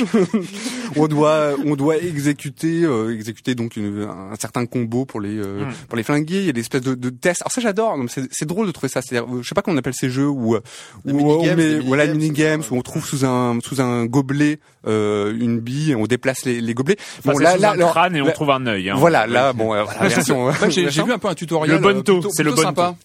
*laughs* on doit on doit exécuter euh, exécuter donc une, un certain combo pour les euh, Mm. pour les flinguer il y a des espèces de, de tests alors ça j'adore c'est drôle de trouver ça je sais pas comment on appelle ces jeux où, euh, où minigames, on met les voilà minigames, mini games où on trouve sous un sous un gobelet euh, une bille et on déplace les, les gobelets Enfin, bon là sous là un alors, crâne et on trouve un œil. Hein. voilà là bon euh, Moi, j'ai vu un peu un tutoriel. Le bonto, euh, c'est le bonto.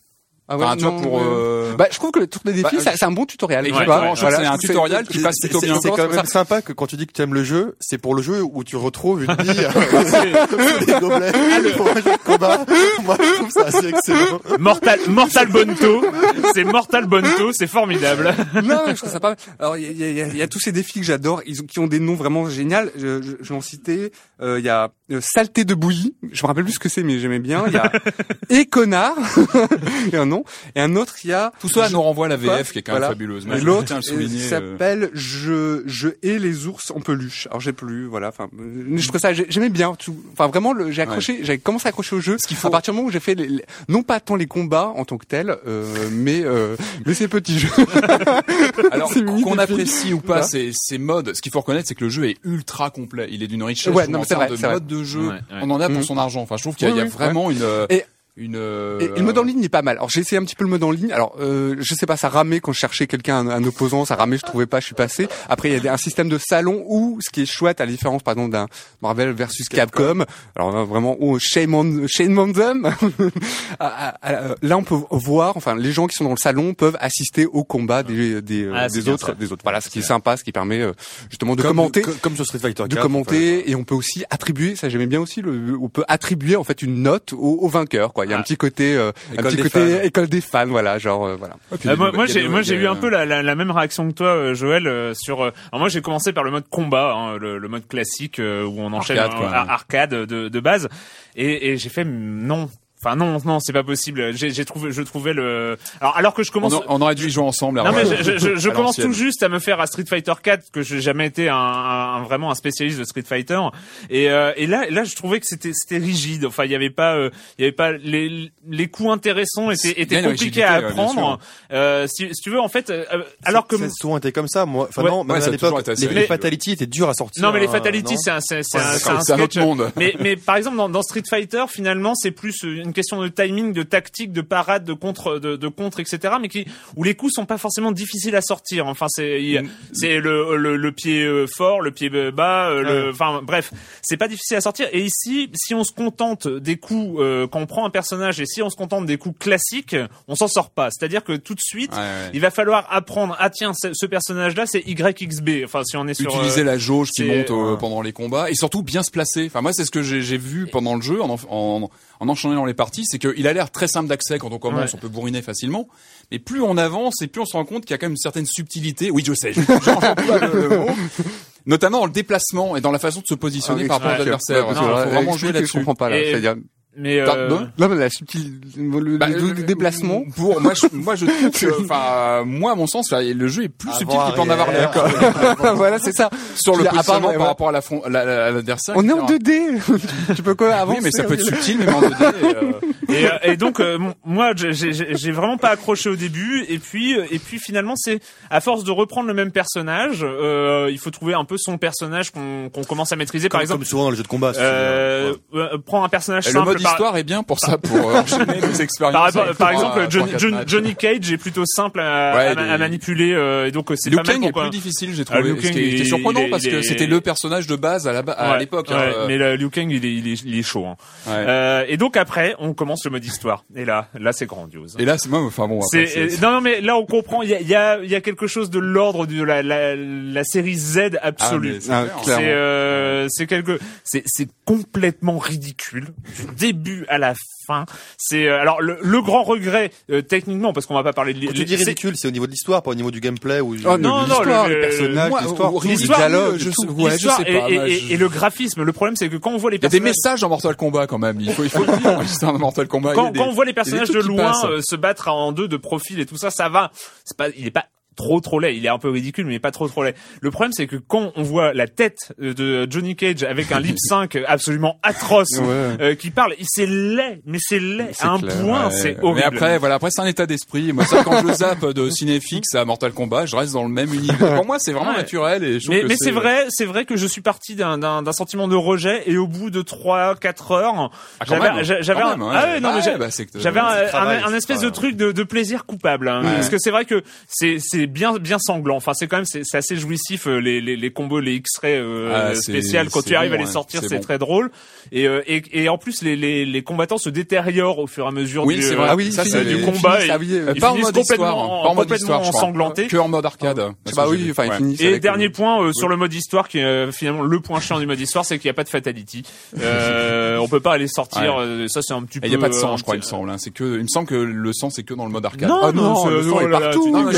Ah ouais, Enfin, tu vois, pour euh, euh, euh, Bah, je trouve que le tour des défis, Bah, c'est un bon tutoriel. trouve que c'est un tutoriel qui passe plutôt bien. c'est quand même ça. sympa que quand tu dis que tu aimes le jeu, c'est pour le jeu où tu retrouves une bille sous *laughs* *laughs* des gobelets pour un jeu de combat. Moi, je trouve ça assez excellent. Mortal, Mortal Bonto. C'est Mortal Bonto, c'est formidable. non, je trouve ça pas mal. Alors, il y a, il y a- il y a tous ces défis que j'adore, ils ont, qui ont des noms vraiment géniaux. Je, je, je vais en citer. Euh, Il y a euh, Saleté de bouillie. Je me rappelle plus ce que c'est, mais j'aimais bien. Il y a *laughs* Et connard. Il y a un nom. Et un autre, il y a Tout ça nous renvoie à la VF qui est quand même Voilà. fabuleuse. Et je l'autre euh, souligner. euh, s'appelle je je hais les ours en peluche. Alors j'ai plus voilà enfin euh, je trouvais ça j'ai- j'aimais bien tout. Enfin vraiment j'ai accroché j'ai commencé à accrocher au jeu qu'il faut- à partir du moment où j'ai fait les, les- non pas tant les combats en tant que tels euh, mais euh, mais ces petits jeux. *laughs* Alors *laughs* qu'on apprécie ou pas Voilà. ces, ces modes, ce qu'il faut reconnaître, c'est que le jeu est ultra complet. Il est d'une richesse Ouais, je non, trouve, en termes vrai, de c'est vrai. Modes de jeu. Ouais, ouais. On en a pour Mhm. son argent. Enfin, je trouve qu'il y a, Oui, il y a oui, vraiment une euh, Et- une. Et, et le mode en ligne n'est pas mal. Alors j'ai essayé un petit peu le mode en ligne. Alors euh, je sais pas, ça ramait quand je cherchais quelqu'un, un, un opposant, ça ramait, je trouvais pas, je suis passé. Après il y a des- un système de salon où ce qui est chouette, à la différence par exemple d'un Marvel versus Capcom. Alors là, vraiment, oh, shame on, shame on them. *laughs* Ah, ah, ah, là on peut voir, enfin les gens qui sont dans le salon peuvent assister au combat des des, euh, Ah, autres, ça. des autres. Voilà, ce qui est sympa, ce qui permet euh, justement de Comme- commenter comme, comme sur Street Fighter 4. de commenter et on peut aussi attribuer ça j'aimais bien aussi le, on peut attribuer en fait une note au, au vainqueur quoi il y a un Ah. petit côté euh, un École petit des côté fans. école des fans voilà genre euh, voilà Euh, moi, j'ai, moi, j'ai eu un peu la, la, la même réaction que toi, euh, Joël, euh, sur. euh, alors moi, j'ai commencé par le mode combat, hein, le, le mode classique euh, où on enchaîne Arcade, euh, arcade de, de base, et, et j'ai fait non. Enfin non, non, c'est pas possible. J'ai, j'ai trouvé, je trouvais le. Alors, alors que je On, commence. a- on aurait dû y jouer ensemble. Non mais je, je, je, commence tout juste à me faire à Street Fighter 4 que j'ai jamais été un, un- un- vraiment un spécialiste de Street Fighter et, euh, et là là je trouvais que c'était c'était rigide enfin il y avait pas euh, il y avait pas les les coups intéressants étaient étaient compliqués à ouais, apprendre euh, si, si tu veux en fait euh, alors que ça souvent été comme ça. Moi, enfin Ouais. non, Ouais, à l'époque, les, Mais- les fatalities étaient dures à sortir. non mais les hein, fatalities c'est un c'est un, un autre monde. mais mais par exemple dans, dans Street Fighter finalement c'est plus une question de timing de tactique de parade de contre de, de contre etc mais qui où les coups sont pas forcément difficiles à sortir. Enfin c'est a- c'est le, le le pied euh, fort le pied bas euh, le enfin bref c'est pas difficile à sortir. Et ici si on se contente des coups euh, quand on prend un personnage et si on se contente des coups classiques on s'en sort pas. C'est-à-dire que tout de suite Ouais, ouais. il va falloir apprendre ah tiens ce, ce personnage là c'est YXB enfin si on est sur utiliser euh, la jauge qui monte euh, pendant les combats et surtout bien se placer. Enfin moi c'est ce que j'ai j'ai vu pendant le jeu en, en, en enchaînant les parties, c'est qu'il a l'air très simple d'accès quand on commence, Ouais. on peut bourriner facilement. Mais plus on avance et plus on se rend compte qu'il y a quand même une certaine subtilité. Oui je sais, je- j'entends pas le, le mot. Notamment dans le déplacement et dans la façon de se positionner Ah, par rapport Il là, faut vraiment jouer je là-dessus. comprends pas là mais euh, là mais la le, le- Bah, le- le déplacement Pour moi, je, moi je trouve que, *laughs* enfin, moi à mon sens, le jeu est plus subtil qu'il peut en avoir l'air. *laughs* voilà c'est ça Sur le positionnement par ouais. rapport à la front- la- la- à l'adversaire. on est en etc. 2D *laughs* tu peux quoi avancer Oui, mais ça peut être subtil, même en 2D. et, euh, et, euh, et donc euh, moi j'ai- j'ai j'ai vraiment pas accroché au début et puis euh, et puis finalement c'est à force de reprendre le même personnage euh, il faut trouver un peu son personnage qu'on qu'on commence à maîtriser par exemple comme souvent dans le jeu de combat. euh, ouais. euh, prends un personnage simple mode par, histoire est bien pour ça, pour euh, *laughs* enchaîner les expériences. par, exemple Johnny, Cage est plutôt simple à, Ouais, manipuler euh, et donc euh, c'est Liu pas mal Kang est plus difficile, j'ai Ah, trouvé. Ce Kang, qui il- surprenant parce que c'était le personnage de base à Ouais, l'époque. ouais, hein, euh, mais le Liu Kang il est, il est, il est chaud hein. ouais. Euh, et donc après on commence le mode histoire et là là c'est grandiose Et là, c'est moi, enfin bon. après, non, non mais là on comprend il y a y a, y a quelque chose de l'ordre de la, la la série Z Ah, absolue. c'est Ah, c'est euh, quelque c'est c'est complètement ridicule du début à la fin. C'est euh, alors le, le grand regret euh, techniquement parce qu'on va pas parler de Quand tu dis c'est- ridicule, c'est au niveau de l'histoire, pas au niveau du gameplay ou. Oh, non, non, l'histoire, le- les personnages, moi, l'histoire, le l'histoire, dialogue, je tout. sais- ouais, je l'histoire sais et, pas, et- et- je- et le graphisme. Le problème c'est que quand on voit les Il y a des personnages messages dans Mortal Kombat quand même. Il faut, il faut le dire. Mortal Kombat. quand, des- quand on voit les personnages de loin euh, se battre en deux de profil et tout ça, ça va. C'est pas, il est pas trop trop laid. Il est un peu ridicule, mais pas trop trop laid. Le problème, c'est que quand on voit la tête de Johnny Cage avec un lip sync *laughs* absolument atroce Ouais. euh, qui parle, c'est laid, mais c'est laid à un clair, point, Ouais, c'est Mais horrible. après, voilà, après c'est un état d'esprit. Moi, ça, quand je zappe de Cinéfix à Mortal Kombat, je reste dans le même univers. Pour moi, c'est vraiment Ouais. naturel et je mais, mais c'est vrai, c'est vrai que je suis parti d'un sentiment de rejet et au bout de trois quatre heures, Ah, j'avais un, ah ouais, mais bah, un, espèce de truc de, de plaisir coupable hein. Parce que c'est vrai que c'est bien bien sanglant. Enfin, c'est quand même c'est c'est assez jouissif euh, les, les les combos, les X-ray euh, Ah, spéciales. Quand tu arrives bon, à les ouais, sortir, c'est bon. très drôle. Et, euh, et et en plus, les les les combattants se détériorent au fur et à mesure Oui, du, c'est euh, vrai. Ah oui, ça, c'est du combat. finissent- ah oui, euh, ils pas en finissent mode complètement, histoire, pas en mode complètement crois. ensanglantés. Que en mode arcade. Ah bah oui, enfin, ils Ouais. finissent Et dernier euh, point euh, sur le mode histoire, qui est euh, finalement le point chiant du mode histoire, c'est qu'il n'y a pas de fatality. Euh, on peut pas aller sortir. Euh, ça, c'est un petit Et peu. il y a pas de euh, sang, je crois, il me semble. hein. C'est que, il me semble que le sang, c'est que dans le mode arcade. Non, Ah non, le sang oh est partout.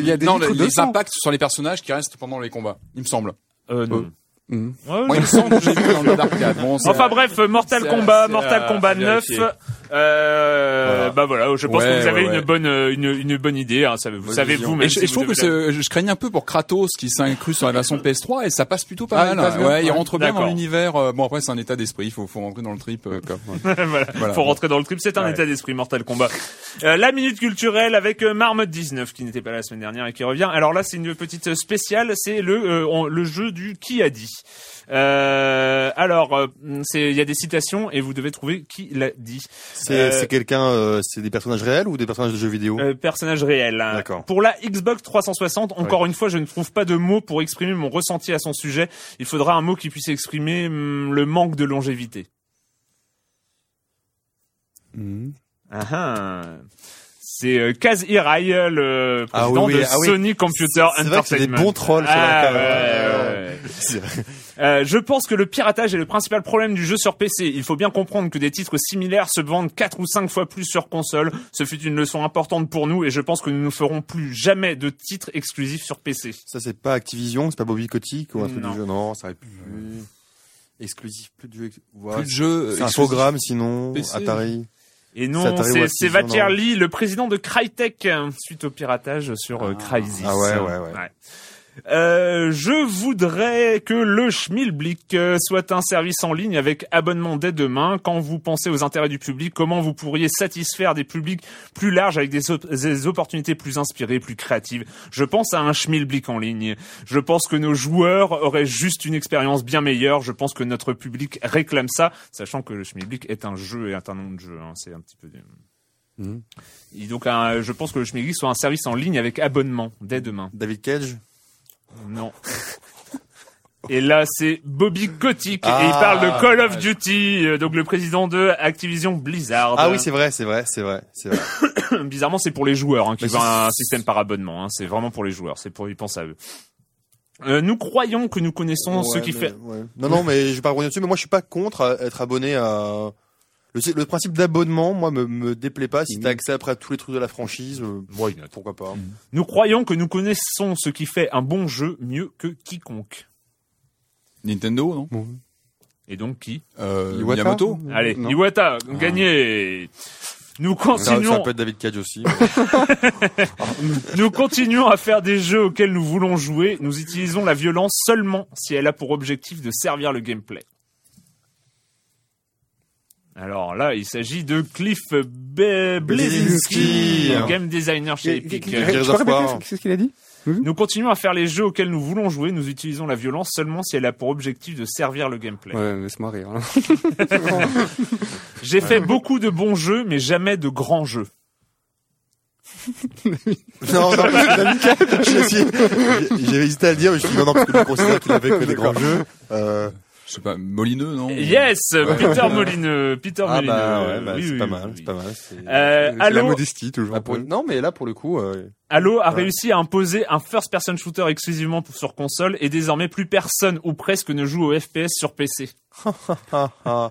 il y a- non, les, de les sang. impacts sur les personnages qui restent pendant les combats. Il me semble. Euh, non. Ouais, Moi, il me semble que j'ai vu dans le mode arcade. Bon, c'est- Enfin bref, Mortal Kombat, Mortal Kombat à 9. vérifier. Euh, Voilà. Bah voilà, je pense Ouais, que vous avez ouais, une bonne euh, une, une bonne idée. Hein, ça, vous Bonne savez vision. vous. Et je, si et je vous trouve que je craignais un peu pour Kratos qui s'est inclus sur la version PS3 et ça passe plutôt pas Ah, mal. il passe bien, ouais, il rentre bien dans l'univers. euh, Bon après c'est un état d'esprit, il faut, faut rentrer dans le trip. euh, comme, *laughs* ouais. voilà. Voilà. Faut rentrer dans le trip. C'est un Ouais. état d'esprit Mortal Kombat. Euh, la minute culturelle avec Marmotte 19 qui n'était pas là la semaine dernière et qui revient. Alors là, c'est une petite spéciale. C'est le euh, on- le jeu du qui a dit. Euh, alors, euh, il y a des citations et vous devez trouver qui l'a dit. C'est Euh, quelqu'un, c'est des personnages réels ou des personnages de jeux vidéo Euh, personnage réel. hein. D'accord. Pour la Xbox 360, encore une fois, je ne trouve pas de mots pour exprimer mon ressenti à son sujet. Il faudra un mot qui puisse exprimer hum, le manque de longévité. Mhm. Ah ah. C'est euh, Kaz Hirai, le Ah président oui, oui, de ah oui. Sony Computer C'est vrai que c'est des Entertainment. bons trolls sur Ah, la ouais, cam. ouais, ouais. C'est vrai. Euh, je pense que le piratage est le principal problème du jeu sur PC. Il faut bien comprendre que des titres similaires se vendent 4 ou 5 fois plus sur console. Ce fut une leçon importante pour nous et je pense que nous ne ferons plus jamais de titres exclusifs sur PC. Ça, c'est pas Activision, c'est pas Bobby Kotick ou un truc Non. du jeu. Non, ça aurait pu. Exclusif, plus de jeux. Ouais, Plus de jeux. C'est exclusifs. Infogrames sinon, PC. Atari. Et non, c'est Lee, le président de Crytek, euh, suite au piratage sur euh, Crysis. Ah ouais, ouais, ouais. Euh, je voudrais que le Schmilblick euh, soit un service en ligne avec abonnement dès demain. Quand vous pensez aux intérêts du public, comment vous pourriez satisfaire des publics plus larges avec des, op- des opportunités plus inspirées, plus créatives? Je pense à un Schmilblick en ligne. Je pense que nos joueurs auraient juste une expérience bien meilleure. Je pense que notre public réclame ça, sachant que le Schmilblick est un jeu et est un nom de jeu. hein. C'est un petit peu... Et donc, un- je pense que le Schmilblick soit un service en ligne avec abonnement dès demain. David Cage? Non. Et là, c'est Bobby Kotick et il Ah, parle de Call of Duty, euh, donc le président de Activision Blizzard. Ah oui, c'est vrai, c'est vrai, c'est vrai, c'est vrai. *coughs* Bizarrement, c'est pour les joueurs hein, qui veulent un système par abonnement. Hein. C'est vraiment pour les joueurs. C'est pour ils pensent à eux. Euh, nous croyons que nous connaissons ce qui mais- fait. ouais. Non, non, mais je vais pas revenir dessus. Mais moi, je suis pas contre à être abonné à. Le, le principe d'abonnement, moi, me, me déplaît pas. Si t'as accès après à tous les trucs de la franchise, euh, pourquoi pas. Nous croyons que nous connaissons ce qui fait un bon jeu mieux que quiconque. Nintendo, non? Et donc qui? Euh, Iwata Miyamoto? Allez, Non. Iwata, gagné. Nous Ça, peut être David Cage aussi. *laughs* Nous continuons à faire des jeux auxquels nous voulons jouer. Nous utilisons la violence seulement si elle a pour objectif de servir le gameplay. Alors là, il s'agit de Cliff Be- Blazinski, Blazinski. game designer chez Epic. War. ce- Qu'est-ce qu'il a dit Nous continuons à faire les jeux auxquels nous voulons jouer. Nous utilisons la violence seulement si elle a pour objectif de servir le gameplay. Ouais, laisse-moi rire. hein. J'ai fait beaucoup de bons jeux, mais jamais de grands jeux. non, non, J'ai hésité à le dire, mais je me suis dit non, non, parce que je considère qu'il avait que des grands jeux. Euh, Je sais pas, Molineux, non Yes, Peter *laughs* Molineux. Peter ah Molineux. bah ouais, bah, Oui, c'est oui, pas mal, oui. c'est pas mal. c'est- Euh, C'est la modestie, toujours. Ah, pour- Non, mais là, pour le coup, euh, Halo a Ouais. réussi à imposer un first-person shooter exclusivement pour- sur console et désormais plus personne ou presque ne joue au FPS sur PC. *laughs* un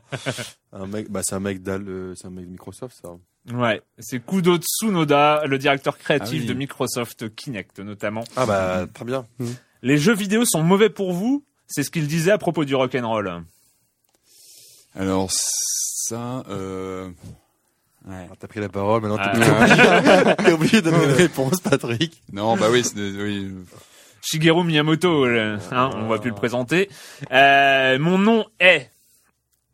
mec, bah c'est un mec d'Al, euh, c'est un mec de Microsoft, ça. Ouais, c'est Kudo Tsunoda, le directeur créatif Ah oui. de Microsoft Kinect notamment. Ah bah très bien. Les jeux vidéo sont mauvais pour vous? C'est ce qu'il disait à propos du rock'n'roll. Alors ça, euh... ouais. T'as pris la parole, maintenant Ah. t'es obligé- *laughs* t'es obligé de donner une réponse, Patrick. non, bah oui, c'est des- oui. Shigeru Miyamoto, euh, hein, on va plus le présenter. Euh, mon nom est...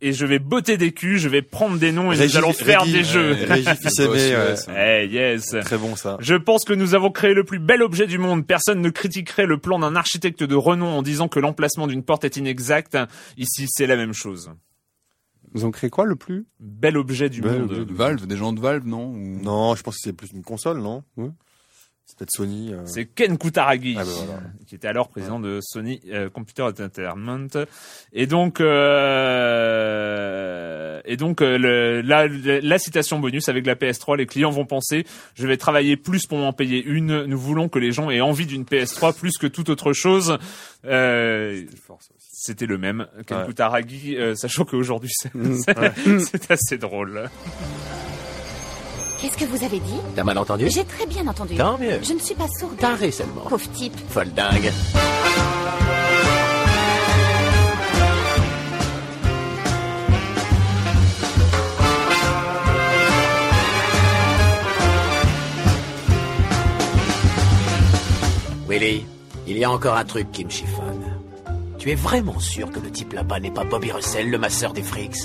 Et je vais botter des culs, je vais prendre des noms et nous allons faire Régis- des jeux. Régis ouais. Eh yes Très bon ça. Je pense que nous avons créé le plus bel objet du monde. Personne ne critiquerait le plan d'un architecte de renom en disant que l'emplacement d'une porte est inexact. Ici, c'est la même chose. Ils ont créé quoi le plus? Bel objet du Bel monde. objet Valve, des gens de Valve, non? Ou- Non, je pense que c'est plus une console, non? Peut-être Sony. euh. C'est Ken Kutaragi, Ah, voilà. qui était alors président de Sony euh, Computer Entertainment. Et donc, euh, et donc le- la, la citation bonus avec la PS3, les clients vont penser, je vais travailler plus pour m'en payer une. Nous voulons que les gens aient envie d'une PS3 plus que toute autre chose. C'était le même. Ken Ouais. Kutaragi, sachant qu'aujourd'hui c'est *laughs* c'est assez drôle. Qu'est-ce que vous avez dit T'as mal entendu J'ai très bien entendu. Tant mieux. Je ne suis pas sourde. Taré seulement. Pauvre type. Folle dingue. Willy, il y a encore un truc qui me chiffonne. Tu es vraiment sûr que le type là-bas n'est pas Bobby Russell, le masseur des frics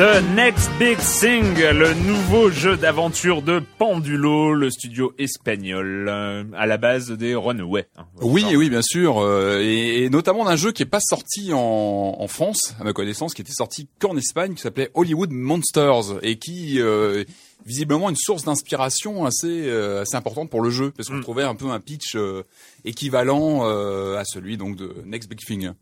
The Next Big Thing, le nouveau jeu d'aventure de Pendulo, le studio espagnol, euh, à la base des Runaway. hein. Oui, oui, bien sûr, euh, et, et notamment d'un jeu qui est pas sorti en, en France, à ma connaissance, qui était sorti qu'en Espagne, qui s'appelait Hollywood Monsters, et qui euh, visiblement une source d'inspiration assez euh, assez importante pour le jeu, parce qu'on Mm. trouvait un peu un pitch euh, équivalent euh, à celui donc de Next Big Thing.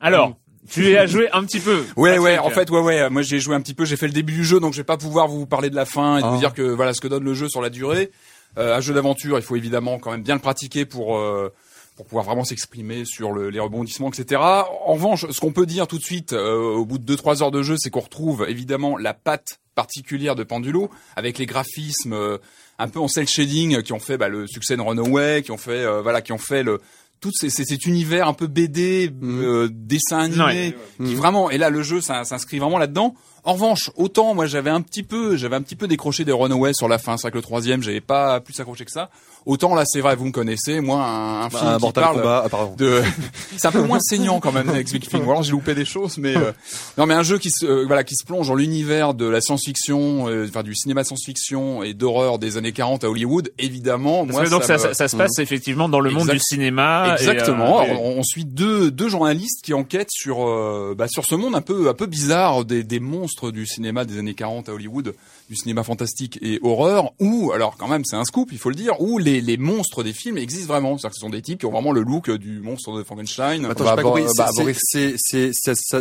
Alors, tu as joué un petit peu. Ouais, Patrick. ouais. En fait, ouais, ouais. Moi, j'ai joué un petit peu. J'ai fait le début du jeu, donc je vais pas pouvoir vous parler de la fin et de Ah. vous dire que voilà ce que donne le jeu sur la durée. Euh, un jeu d'aventure, il faut évidemment quand même bien le pratiquer pour euh, pour pouvoir vraiment s'exprimer sur le- les rebondissements, etc. En revanche, ce qu'on peut dire tout de suite, euh, au bout de 2-3 heures de jeu, c'est qu'on retrouve évidemment la patte particulière de Pendulo, avec les graphismes euh, un peu en cel shading qui ont fait bah, le succès de Runaway, qui ont fait euh, voilà, qui ont fait le tout ces- ces- cet univers un peu BD, euh, dessin animé, qui vraiment et là le jeu ça- s'inscrit vraiment là-dedans. En revanche, autant moi j'avais un petit peu, j'avais un petit peu décroché des Runaway sur la fin, c'est vrai que le troisième j'avais pas plus accroché que ça. Autant là c'est vrai, vous me connaissez, moi un, un Bah, film un qui Mortal parle Kombat, ah, de, *laughs* c'est un peu moins saignant quand même avec Big Thing. Ou alors j'ai loupé des choses, mais euh, non, mais un jeu qui se, euh, voilà, qui se plonge dans l'univers de la science-fiction, euh, enfin du cinéma de science-fiction et d'horreur des années 40 à Hollywood. Évidemment, Parce moi que donc ça, me- ça, ça se passe effectivement dans le monde du cinéma. et, Exactement. euh, Alors, on, on suit deux deux journalistes qui enquêtent sur euh, bah, sur ce monde un peu un peu bizarre des, des monstres du cinéma des années 40 à Hollywood, du cinéma fantastique et horreur. Où alors quand même c'est un scoop, il faut le dire, où les les monstres des films existent vraiment. C'est-à-dire que ce sont des types qui ont vraiment le look du monstre de Frankenstein. Attends, Bah, bah,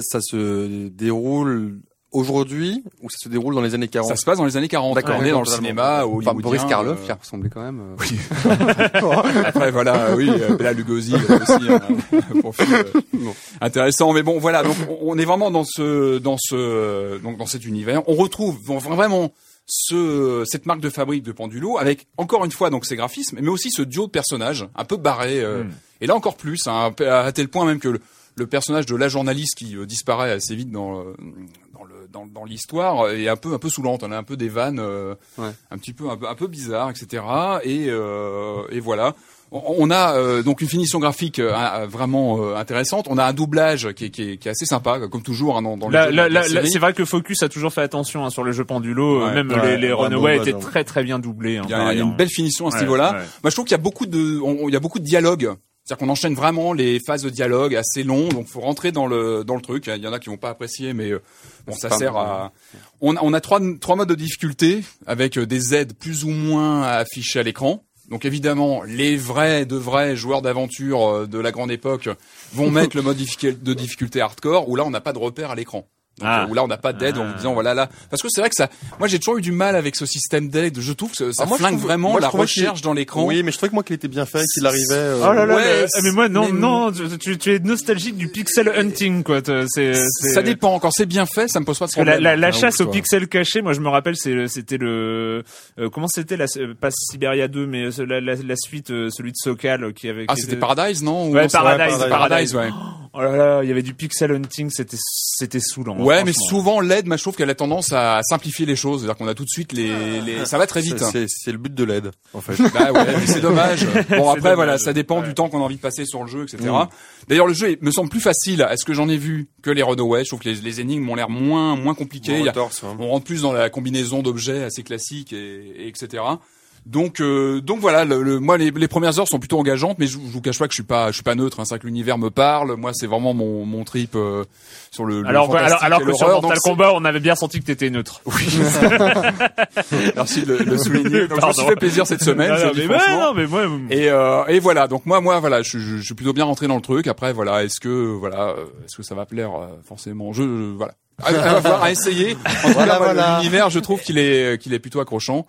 ça se déroule aujourd'hui ou ça se déroule dans les années 40 Ça se passe dans les années 40. D'accord, on est dans le cinéma Enfin, hollywoodien. Boris Karloff, euh, qui ressemblait quand même. euh, *laughs* *laughs* Après voilà, oui, euh, Bela Lugosi aussi un *laughs* profil euh, intéressant. Mais bon, voilà, donc on est vraiment dans ce, dans ce, donc dans cet univers. On retrouve bon, vraiment ce, cette marque de fabrique de Pendulo avec encore une fois donc ces graphismes, mais aussi ce duo de personnages un peu barrés. euh, Mm. Et là encore plus, hein, à tel point même que le, le personnage de la journaliste qui euh, disparaît assez vite dans le, dans dans, l'histoire est un peu un peu saoulante. On a un peu des vannes euh, Ouais. un petit peu un peu un peu bizarres, etc. Et euh, et voilà. On- a euh, donc une finition graphique euh, vraiment euh, intéressante. On a un doublage qui est, qui est, qui est assez sympa, comme toujours hein, dans, dans la là, série. c'est vrai que Focus a toujours fait attention hein, sur le jeu Pendulo. euh, Ouais, même ouais, les, les ouais, Runaway bon, étaient très très bien doublés. hein, Il y a, par il y a ailleurs. une belle finition à ce Ouais, niveau-là. ouais. Moi, je trouve qu'il y a beaucoup de, on- il y a beaucoup de dialogues. C'est-à-dire qu'on enchaîne vraiment les phases de dialogue assez longs, donc faut rentrer dans le dans le truc. Il y en a qui vont pas apprécier, mais euh, bon, ça sert à. On a, on a trois trois modes de difficulté avec euh, des aides plus ou moins affichées à l'écran. Donc évidemment, les vrais de vrais joueurs d'aventure euh, de la grande époque vont *laughs* mettre le mode de difficulté hardcore, où là on n'a pas de repère à l'écran. Donc, Ah. euh, où là on n'a pas d'aide en Ah. vous disant voilà là parce que c'est vrai que ça moi j'ai toujours eu du mal avec ce système d'aide je trouve que ça Ah, moi, flingue trouve- vraiment moi, la recherche dans l'écran Oui, mais je trouvais que moi qu'il était bien fait, qu'il arrivait. euh, Oh là là, Ouais, mais, ah, mais moi non mais- non, tu, tu, tu es nostalgique du pixel hunting quoi. C'est c'est- ça dépend quand c'est bien fait ça me pose pas de la, problème la, la Enfin, chasse ouf, au pixel caché, moi je me rappelle, c'est c'était le euh, comment c'était la pas Siberia 2, mais la, la, la suite, euh, celui de Sokal qui avait. ah qui c'était était- Paradise non Ou Ouais, Paradise, Paradise. ouais Oh là là, il y avait du pixel hunting, c'était c'était saoulant. Ouais mais souvent l'aide moi je trouve qu'elle a tendance à simplifier les choses c'est-à-dire qu'on a tout de suite les, les... ça va très vite c'est- C'est le but de l'aide, en fait. Bah ouais, mais c'est dommage. *laughs* Bon après dommage. voilà, ça dépend Ouais. du temps qu'on a envie de passer sur le jeu, etc. Mm. D'ailleurs le jeu me semble plus facile à ce que j'en ai vu que les Runaway. Je trouve que les, les énigmes ont l'air moins moins compliquées. A- Torse, hein. on rentre plus dans la combinaison d'objets assez classique et, et etc. Donc euh, donc voilà, le, le- moi les, les premières heures sont plutôt engageantes, mais je, je vous cache pas que je suis pas je suis pas neutre. Hein, c'est vrai que l'univers me parle. Moi c'est vraiment mon mon trip euh, sur le. le Alors, alors, alors que sur. Mortal Kombat, on avait bien senti que t'étais neutre. *laughs* *laughs* Merci de le, souligner. Donc je me suis fait plaisir cette semaine. Non, non, mais non, mais moi, Et, euh, et voilà, donc moi, moi, voilà, je, je, je suis plutôt bien rentré dans le truc. Après, voilà, est-ce que, voilà, euh, est-ce que ça va plaire euh, forcément? Je, je- voilà, à, à à essayer. En tout cas, voilà, voilà. l'univers, je trouve qu'il est, qu'il est plutôt accrochant.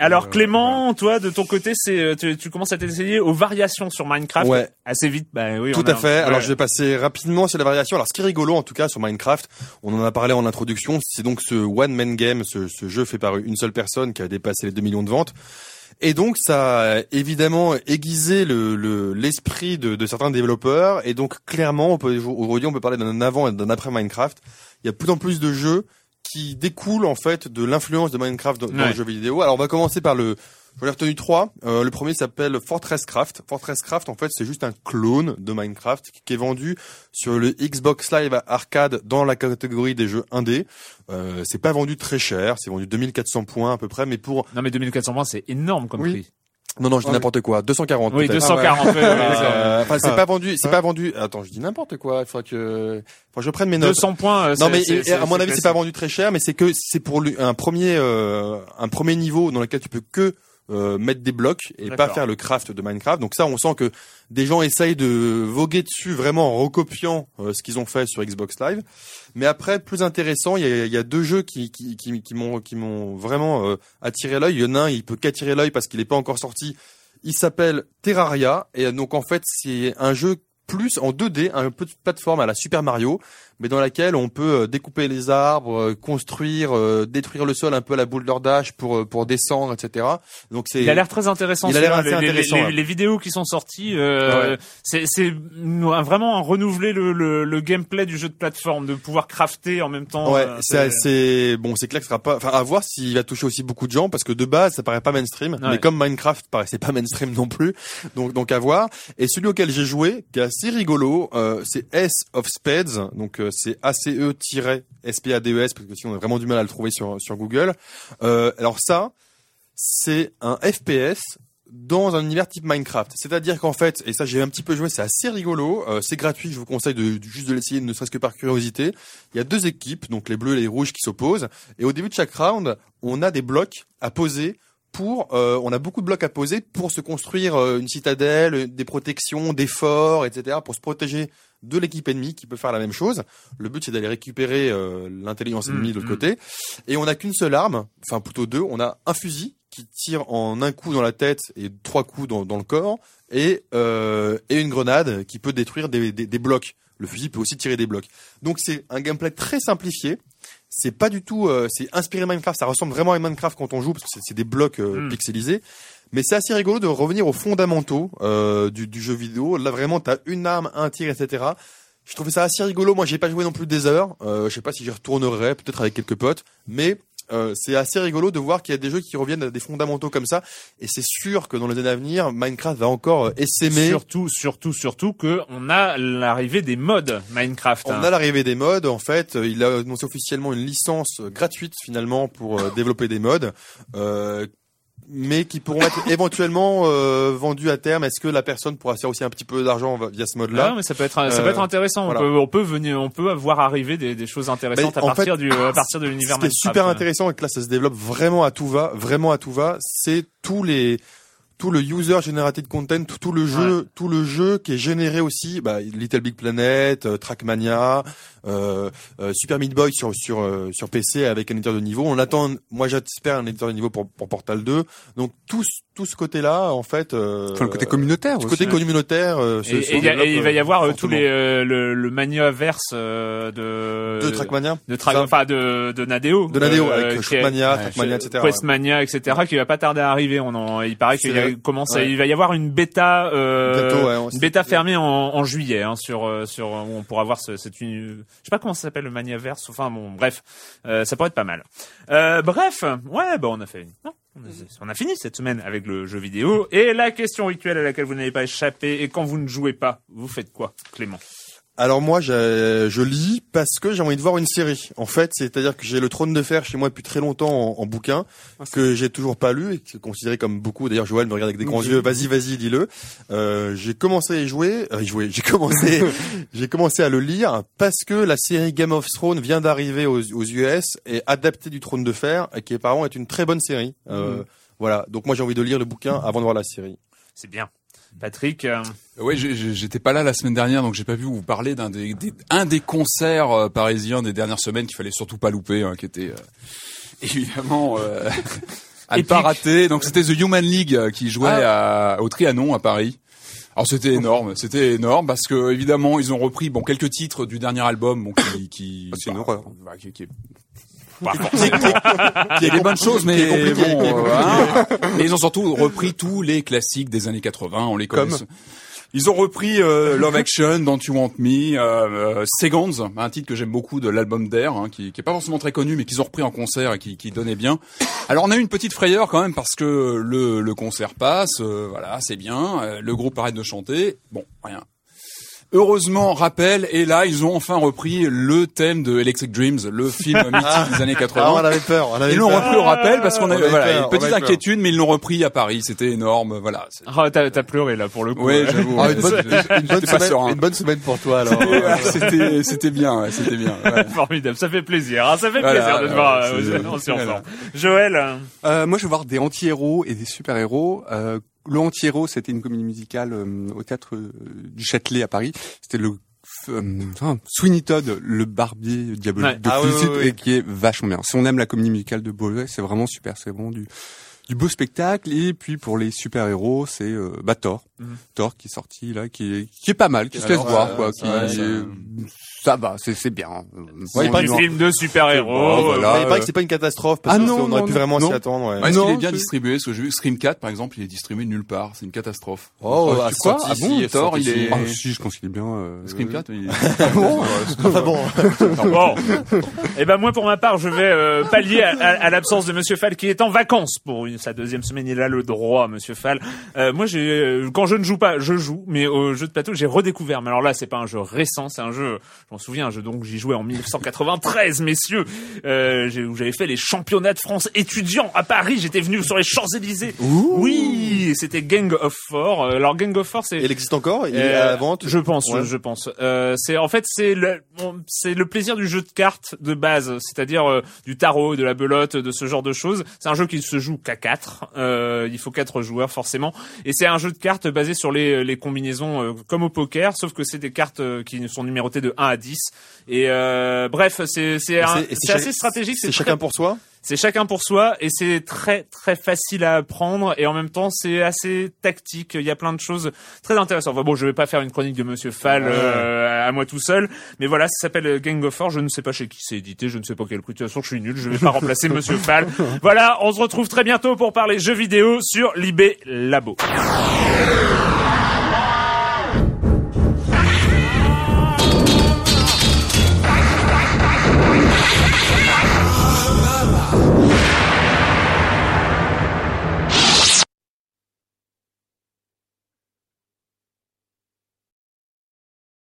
Alors Euh, Clément, toi de ton côté, c'est euh, tu, tu commences à t'essayer aux variations sur Minecraft Ouais. assez vite. Bah oui, Tout on a- à fait. Alors ouais. je vais passer rapidement sur la variation. Alors ce qui est rigolo en tout cas sur Minecraft, on en a parlé en introduction, c'est donc ce one man game, ce, ce jeu fait par une seule personne qui a dépassé les 2 millions de ventes. Et donc ça a évidemment aiguisé le le- l'esprit de, de certains développeurs. Et donc clairement, aujourd'hui on peut parler d'un avant et d'un après Minecraft. Il y a de plus en plus de jeux qui découlent en fait de l'influence de Minecraft dans, dans Ouais. le jeu vidéo. Alors on va commencer par le J'en ai retenu trois. Euh, le premier s'appelle Fortress Craft. Fortress Craft, en fait, c'est juste un clone de Minecraft qui est vendu sur le Xbox Live Arcade dans la catégorie des jeux indés. Euh, c'est pas vendu très cher, c'est vendu 2400 points à peu près, mais pour Non mais 2400 points, c'est énorme comme Oui. prix. Non non, je dis Ah n'importe quoi, 240 Oui, peut-être. 240. ouais, ouais, *laughs* d'accord. Euh, Enfin, c'est Ah. pas vendu, c'est pas vendu. Attends, je dis n'importe quoi. Il faudrait que, faut que je prenne mes notes. 200 points. euh, Non c'est- mais à mon avis c'est pas vendu très cher mais c'est que c'est pour un premier euh, un premier niveau dans lequel tu peux que euh, mettre des blocs et pas faire le craft de Minecraft. Donc ça on sent que des gens essayent de voguer dessus vraiment en recopiant euh, ce qu'ils ont fait sur Xbox Live. Mais après plus intéressant, il y a, y a deux jeux qui qui qui, qui m'ont vraiment euh, attiré l'œil. Il y en a un, il peut qu'attirer l'œil parce qu'il n'est pas encore sorti. Il s'appelle Terraria et donc en fait c'est un jeu plus en 2D, un peu de plateforme à la Super Mario, mais dans laquelle on peut euh, découper les arbres, euh, construire, euh, détruire le sol un peu à la boule d'ordage pour euh, pour descendre, etc. Donc c'est Il a l'air très intéressant. Il a l'air assez Les- intéressant, Les, vidéos qui sont sorties, euh, Ouais. c'est c'est vraiment renouveler le, le, le gameplay du jeu de plateforme, de pouvoir crafter en même temps. Ouais, c'est assez bon, c'est clair que ce sera pas enfin à voir s'il va toucher aussi beaucoup de gens parce que de base ça paraît pas mainstream, Ouais. mais comme Minecraft paraissait pas *laughs* mainstream non plus. Donc donc à voir et celui auquel j'ai joué qui est assez rigolo, euh, c'est S of Spades, donc c'est ACE-SPADES parce que sinon on a vraiment du mal à le trouver sur Google. Euh, alors ça c'est un FPS dans un univers type Minecraft. C'est-à-dire qu'en fait, et ça j'ai un petit peu joué, c'est assez rigolo, euh, c'est gratuit, je vous conseille juste de l'essayer, ne serait-ce que par curiosité. Il y a deux équipes, donc les bleus et les rouges qui s'opposent, et au début de chaque round, on a des blocs à poser pour, euh, on a beaucoup de blocs à poser pour se construire une citadelle, des protections, des forts, etc., pour se protéger de l'équipe ennemie qui peut faire la même chose. Le but c'est d'aller récupérer euh, l'intelligence ennemie de l'autre Mm, côté. Et on n'a qu'une seule arme, enfin plutôt deux. On a un fusil qui tire en un coup dans la tête et trois coups dans, dans le corps, et, euh, et une grenade qui peut détruire des, des, des blocs. Le fusil peut aussi tirer des blocs. Donc c'est un gameplay très simplifié. C'est pas du tout, euh, c'est inspiré Minecraft. Ça ressemble vraiment à Minecraft quand on joue parce que c'est- c'est des blocs euh, Mm. pixelisés. Mais c'est assez rigolo de revenir aux fondamentaux euh, du, du jeu vidéo. Là vraiment, t'as une arme, un tir, etc. Je trouvais ça assez rigolo. Moi, j'ai pas joué non plus des heures. Euh, je sais pas si j'y retournerai, peut-être avec quelques potes. Mais euh, c'est assez rigolo de voir qu'il y a des jeux qui reviennent à des fondamentaux comme ça. Et c'est sûr que dans les années à venir, Minecraft va encore euh, essaimer. Surtout, surtout, surtout que on a l'arrivée des mods Minecraft. hein. On a l'arrivée des mods. En fait, il a annoncé officiellement une licence gratuite finalement pour développer des mods. Euh, mais qui pourront être *laughs* éventuellement euh, vendus à terme. Est-ce que la personne pourra se faire aussi un petit peu d'argent via ce Ah, mode-là mais ça peut être, ça Euh, peut être intéressant. voilà. On peut, on peut venir, on peut voir arriver des, des choses intéressantes à partir fait, du, à partir de l'univers Ce qui est super intéressant et que là ça se développe vraiment à tout va, vraiment à tout va, c'est tous les tout le user generated content, tout, tout le jeu, tout le jeu qui est généré aussi, bah, Little Big Planet, euh, Trackmania, euh, euh, Super Meat Boy sur sur euh, sur PC avec un éditeur de niveau. On attend, moi j'espère un éditeur de niveau pour pour Portal 2. Donc tout ce- tout ce côté-là, en fait, euh, Enfin, le côté communautaire ce aussi. côté communautaire, euh, se- Et, se et il y a- développe, et il va y euh, avoir euh, tous les euh, le, le Maniaverse euh, de de Trackmania, de Tra- Ça. enfin de de Nadeo de Nadeo euh, avec ouais, Trackmania, etc. Questmania, etc., qui va pas tarder à arriver. On en, il paraît qu'il commence, à- ouais. il va y avoir une bêta, euh, Bientôt, ouais, une bêta fermée en, en juillet, hein, sur euh, sur où on pourra voir ce, cette une, sais pas comment ça s'appelle le Maniaverse. Enfin bon, bref, euh, ça pourrait être pas mal. Euh, bref, ouais, bah on a, on a fini cette semaine avec le jeu vidéo et la question rituelle à laquelle vous n'avez pas échappé et quand vous ne jouez pas, vous faites quoi, Clément? Alors moi, je, je lis parce que j'ai envie de voir une série. En fait, c'est-à-dire que j'ai le Trône de Fer chez moi depuis très longtemps en, en bouquin Ah, que j'ai toujours pas lu et qui est considéré comme beaucoup. D'ailleurs, Joël me regarde avec des grands Oui. yeux. Vas-y, vas-y, dis-le. Euh, j'ai commencé à y jouer. Euh, y jouer. J'ai commencé, *laughs* j'ai commencé à le lire parce que la série Game of Thrones vient d'arriver aux, aux US et adaptée du Trône de Fer, et qui apparemment est une très bonne série. Euh, Mhm. Voilà. Donc moi, j'ai envie de lire le bouquin avant de voir la série. C'est bien. Patrick, euh, j'ai- j'étais pas là la semaine dernière, donc j'ai pas pu vous parler d'un des, des- un des concerts euh, parisiens des dernières semaines qu'il fallait surtout pas louper, hein, qui était euh, *laughs* évidemment euh, *laughs* à ne pas rater. Donc c'était The Human League qui jouait à, au Trianon à Paris. Alors c'était énorme, c'était énorme parce que évidemment ils ont repris bon quelques titres du dernier album, bon qui, qui *laughs* Ah, c'est une bah, horreur. bah, qui, qui est pas forcément- qui est des bonnes choses, mais bon, hein. mais ils ont surtout repris tous les classiques des années 80, on les connaît. Comme Ils ont repris euh, Love Action, Don't You Want Me, euh, euh, Seconds, un titre que j'aime beaucoup de l'album d'Air, hein, qui, qui est pas forcément très connu, mais qu'ils ont repris en concert et qui, qui donnait bien. Alors on a eu une petite frayeur quand même parce que le, le concert passe, euh, voilà, c'est bien, euh, le groupe arrête de chanter, bon, rien. Heureusement, rappel, et là, ils ont enfin repris le thème de Electric Dreams, le film *laughs* mythique des années 80. Ah, on avait peur. On avait Ils l'ont repris au rappel parce qu'on On a avait voilà, peur, une petite inquiétude, mais ils l'ont repris à Paris. C'était énorme, voilà. Ah, t'as, t'as pleuré là pour le coup. Ouais, j'avoue. Ah, une, bonne, *laughs* une, bonne semaine, une bonne semaine pour toi alors. C'était, c'était bien, ouais, c'était bien. ouais. *laughs* Formidable, ça fait plaisir. hein, ça fait Voilà, plaisir de te voir euh, aussi en. Joël, euh, Euh, moi, je vais voir des anti-héros et des super-héros. Euh, le anti-héros, c'était une comédie musicale euh, au théâtre euh, du Châtelet à Paris. C'était le euh, Sweeney Todd, le barbier diabolique Ouais. de Ah oui, Félicite, oui, oui. et qui est vachement bien. Si on aime la comédie musicale de Beauvais, c'est vraiment super. C'est vraiment du du beau spectacle. Et puis pour les super-héros, c'est euh, bah, Thor. Qui est sorti là, qui est qui est pas mal, qui se laisse Alors, voir euh, quoi. ça, qui ça- ça va, c'est c'est bien. Ouais, il paraît que- film de super-héros. Bon, voilà. Mais il paraît que c'est pas une catastrophe parce Ah que non, on aurait non, pu vraiment s'y attendre. Ouais. Ouais, Est-ce qu'il est bien distribué Parce que j'ai vu que Scream 4, par exemple, il est distribué nulle part. C'est une catastrophe. Oh, Ah, ah, sorti Ah bon, Thor, il est-. Ah si, je pense qu'il est bien. euh, Scream 4, il est... *laughs* Enfin *laughs* bon. Bon, et ben moi pour ma part, je vais euh, pallier à, l'absence de Monsieur Fall qui est en vacances pour sa deuxième semaine. Il a le droit, Monsieur Fall. Euh, moi, j'ai euh, quand je ne joue pas, je joue, mais au jeu de plateau, j'ai redécouvert. Mais alors là, c'est pas un jeu récent, c'est un jeu. Je m'en souviens, un jeu donc j'y jouais en 1993, *laughs* messieurs, euh, où j'avais fait les championnats de France étudiants à Paris. J'étais venu sur les Champs Élysées. Oui, c'était Gang of Four. Euh, Alors Gang of Four, c'est Il existe encore? Il est euh, à la vente? Je pense, Ouais. je pense. Euh, c'est en fait c'est le c'est le plaisir du jeu de cartes de base, c'est-à-dire euh, du tarot, de la belote, de ce genre de choses. C'est un jeu qui se joue qu'à quatre. Euh, il faut quatre joueurs forcément, et c'est un jeu de cartes basé sur les les combinaisons euh, comme au poker, sauf que c'est des cartes euh, qui sont numérotées de 1 à 10. Et euh, bref, c'est c'est assez stratégique. C'est chacun pour soi? C'est chacun pour soi et c'est très très facile à apprendre et en même temps c'est assez tactique. Il y a plein de choses très intéressantes. Enfin bon, je vais pas faire une chronique de Monsieur Fall euh, à moi tout seul, mais voilà, ça s'appelle Gang of Four. Je ne sais pas chez qui c'est édité, je ne sais pas quel coup. De toute façon, je suis nul, je vais pas *laughs* remplacer Monsieur Fall. Voilà, on se retrouve très bientôt pour parler jeux vidéo sur Libé Labo. Ugh.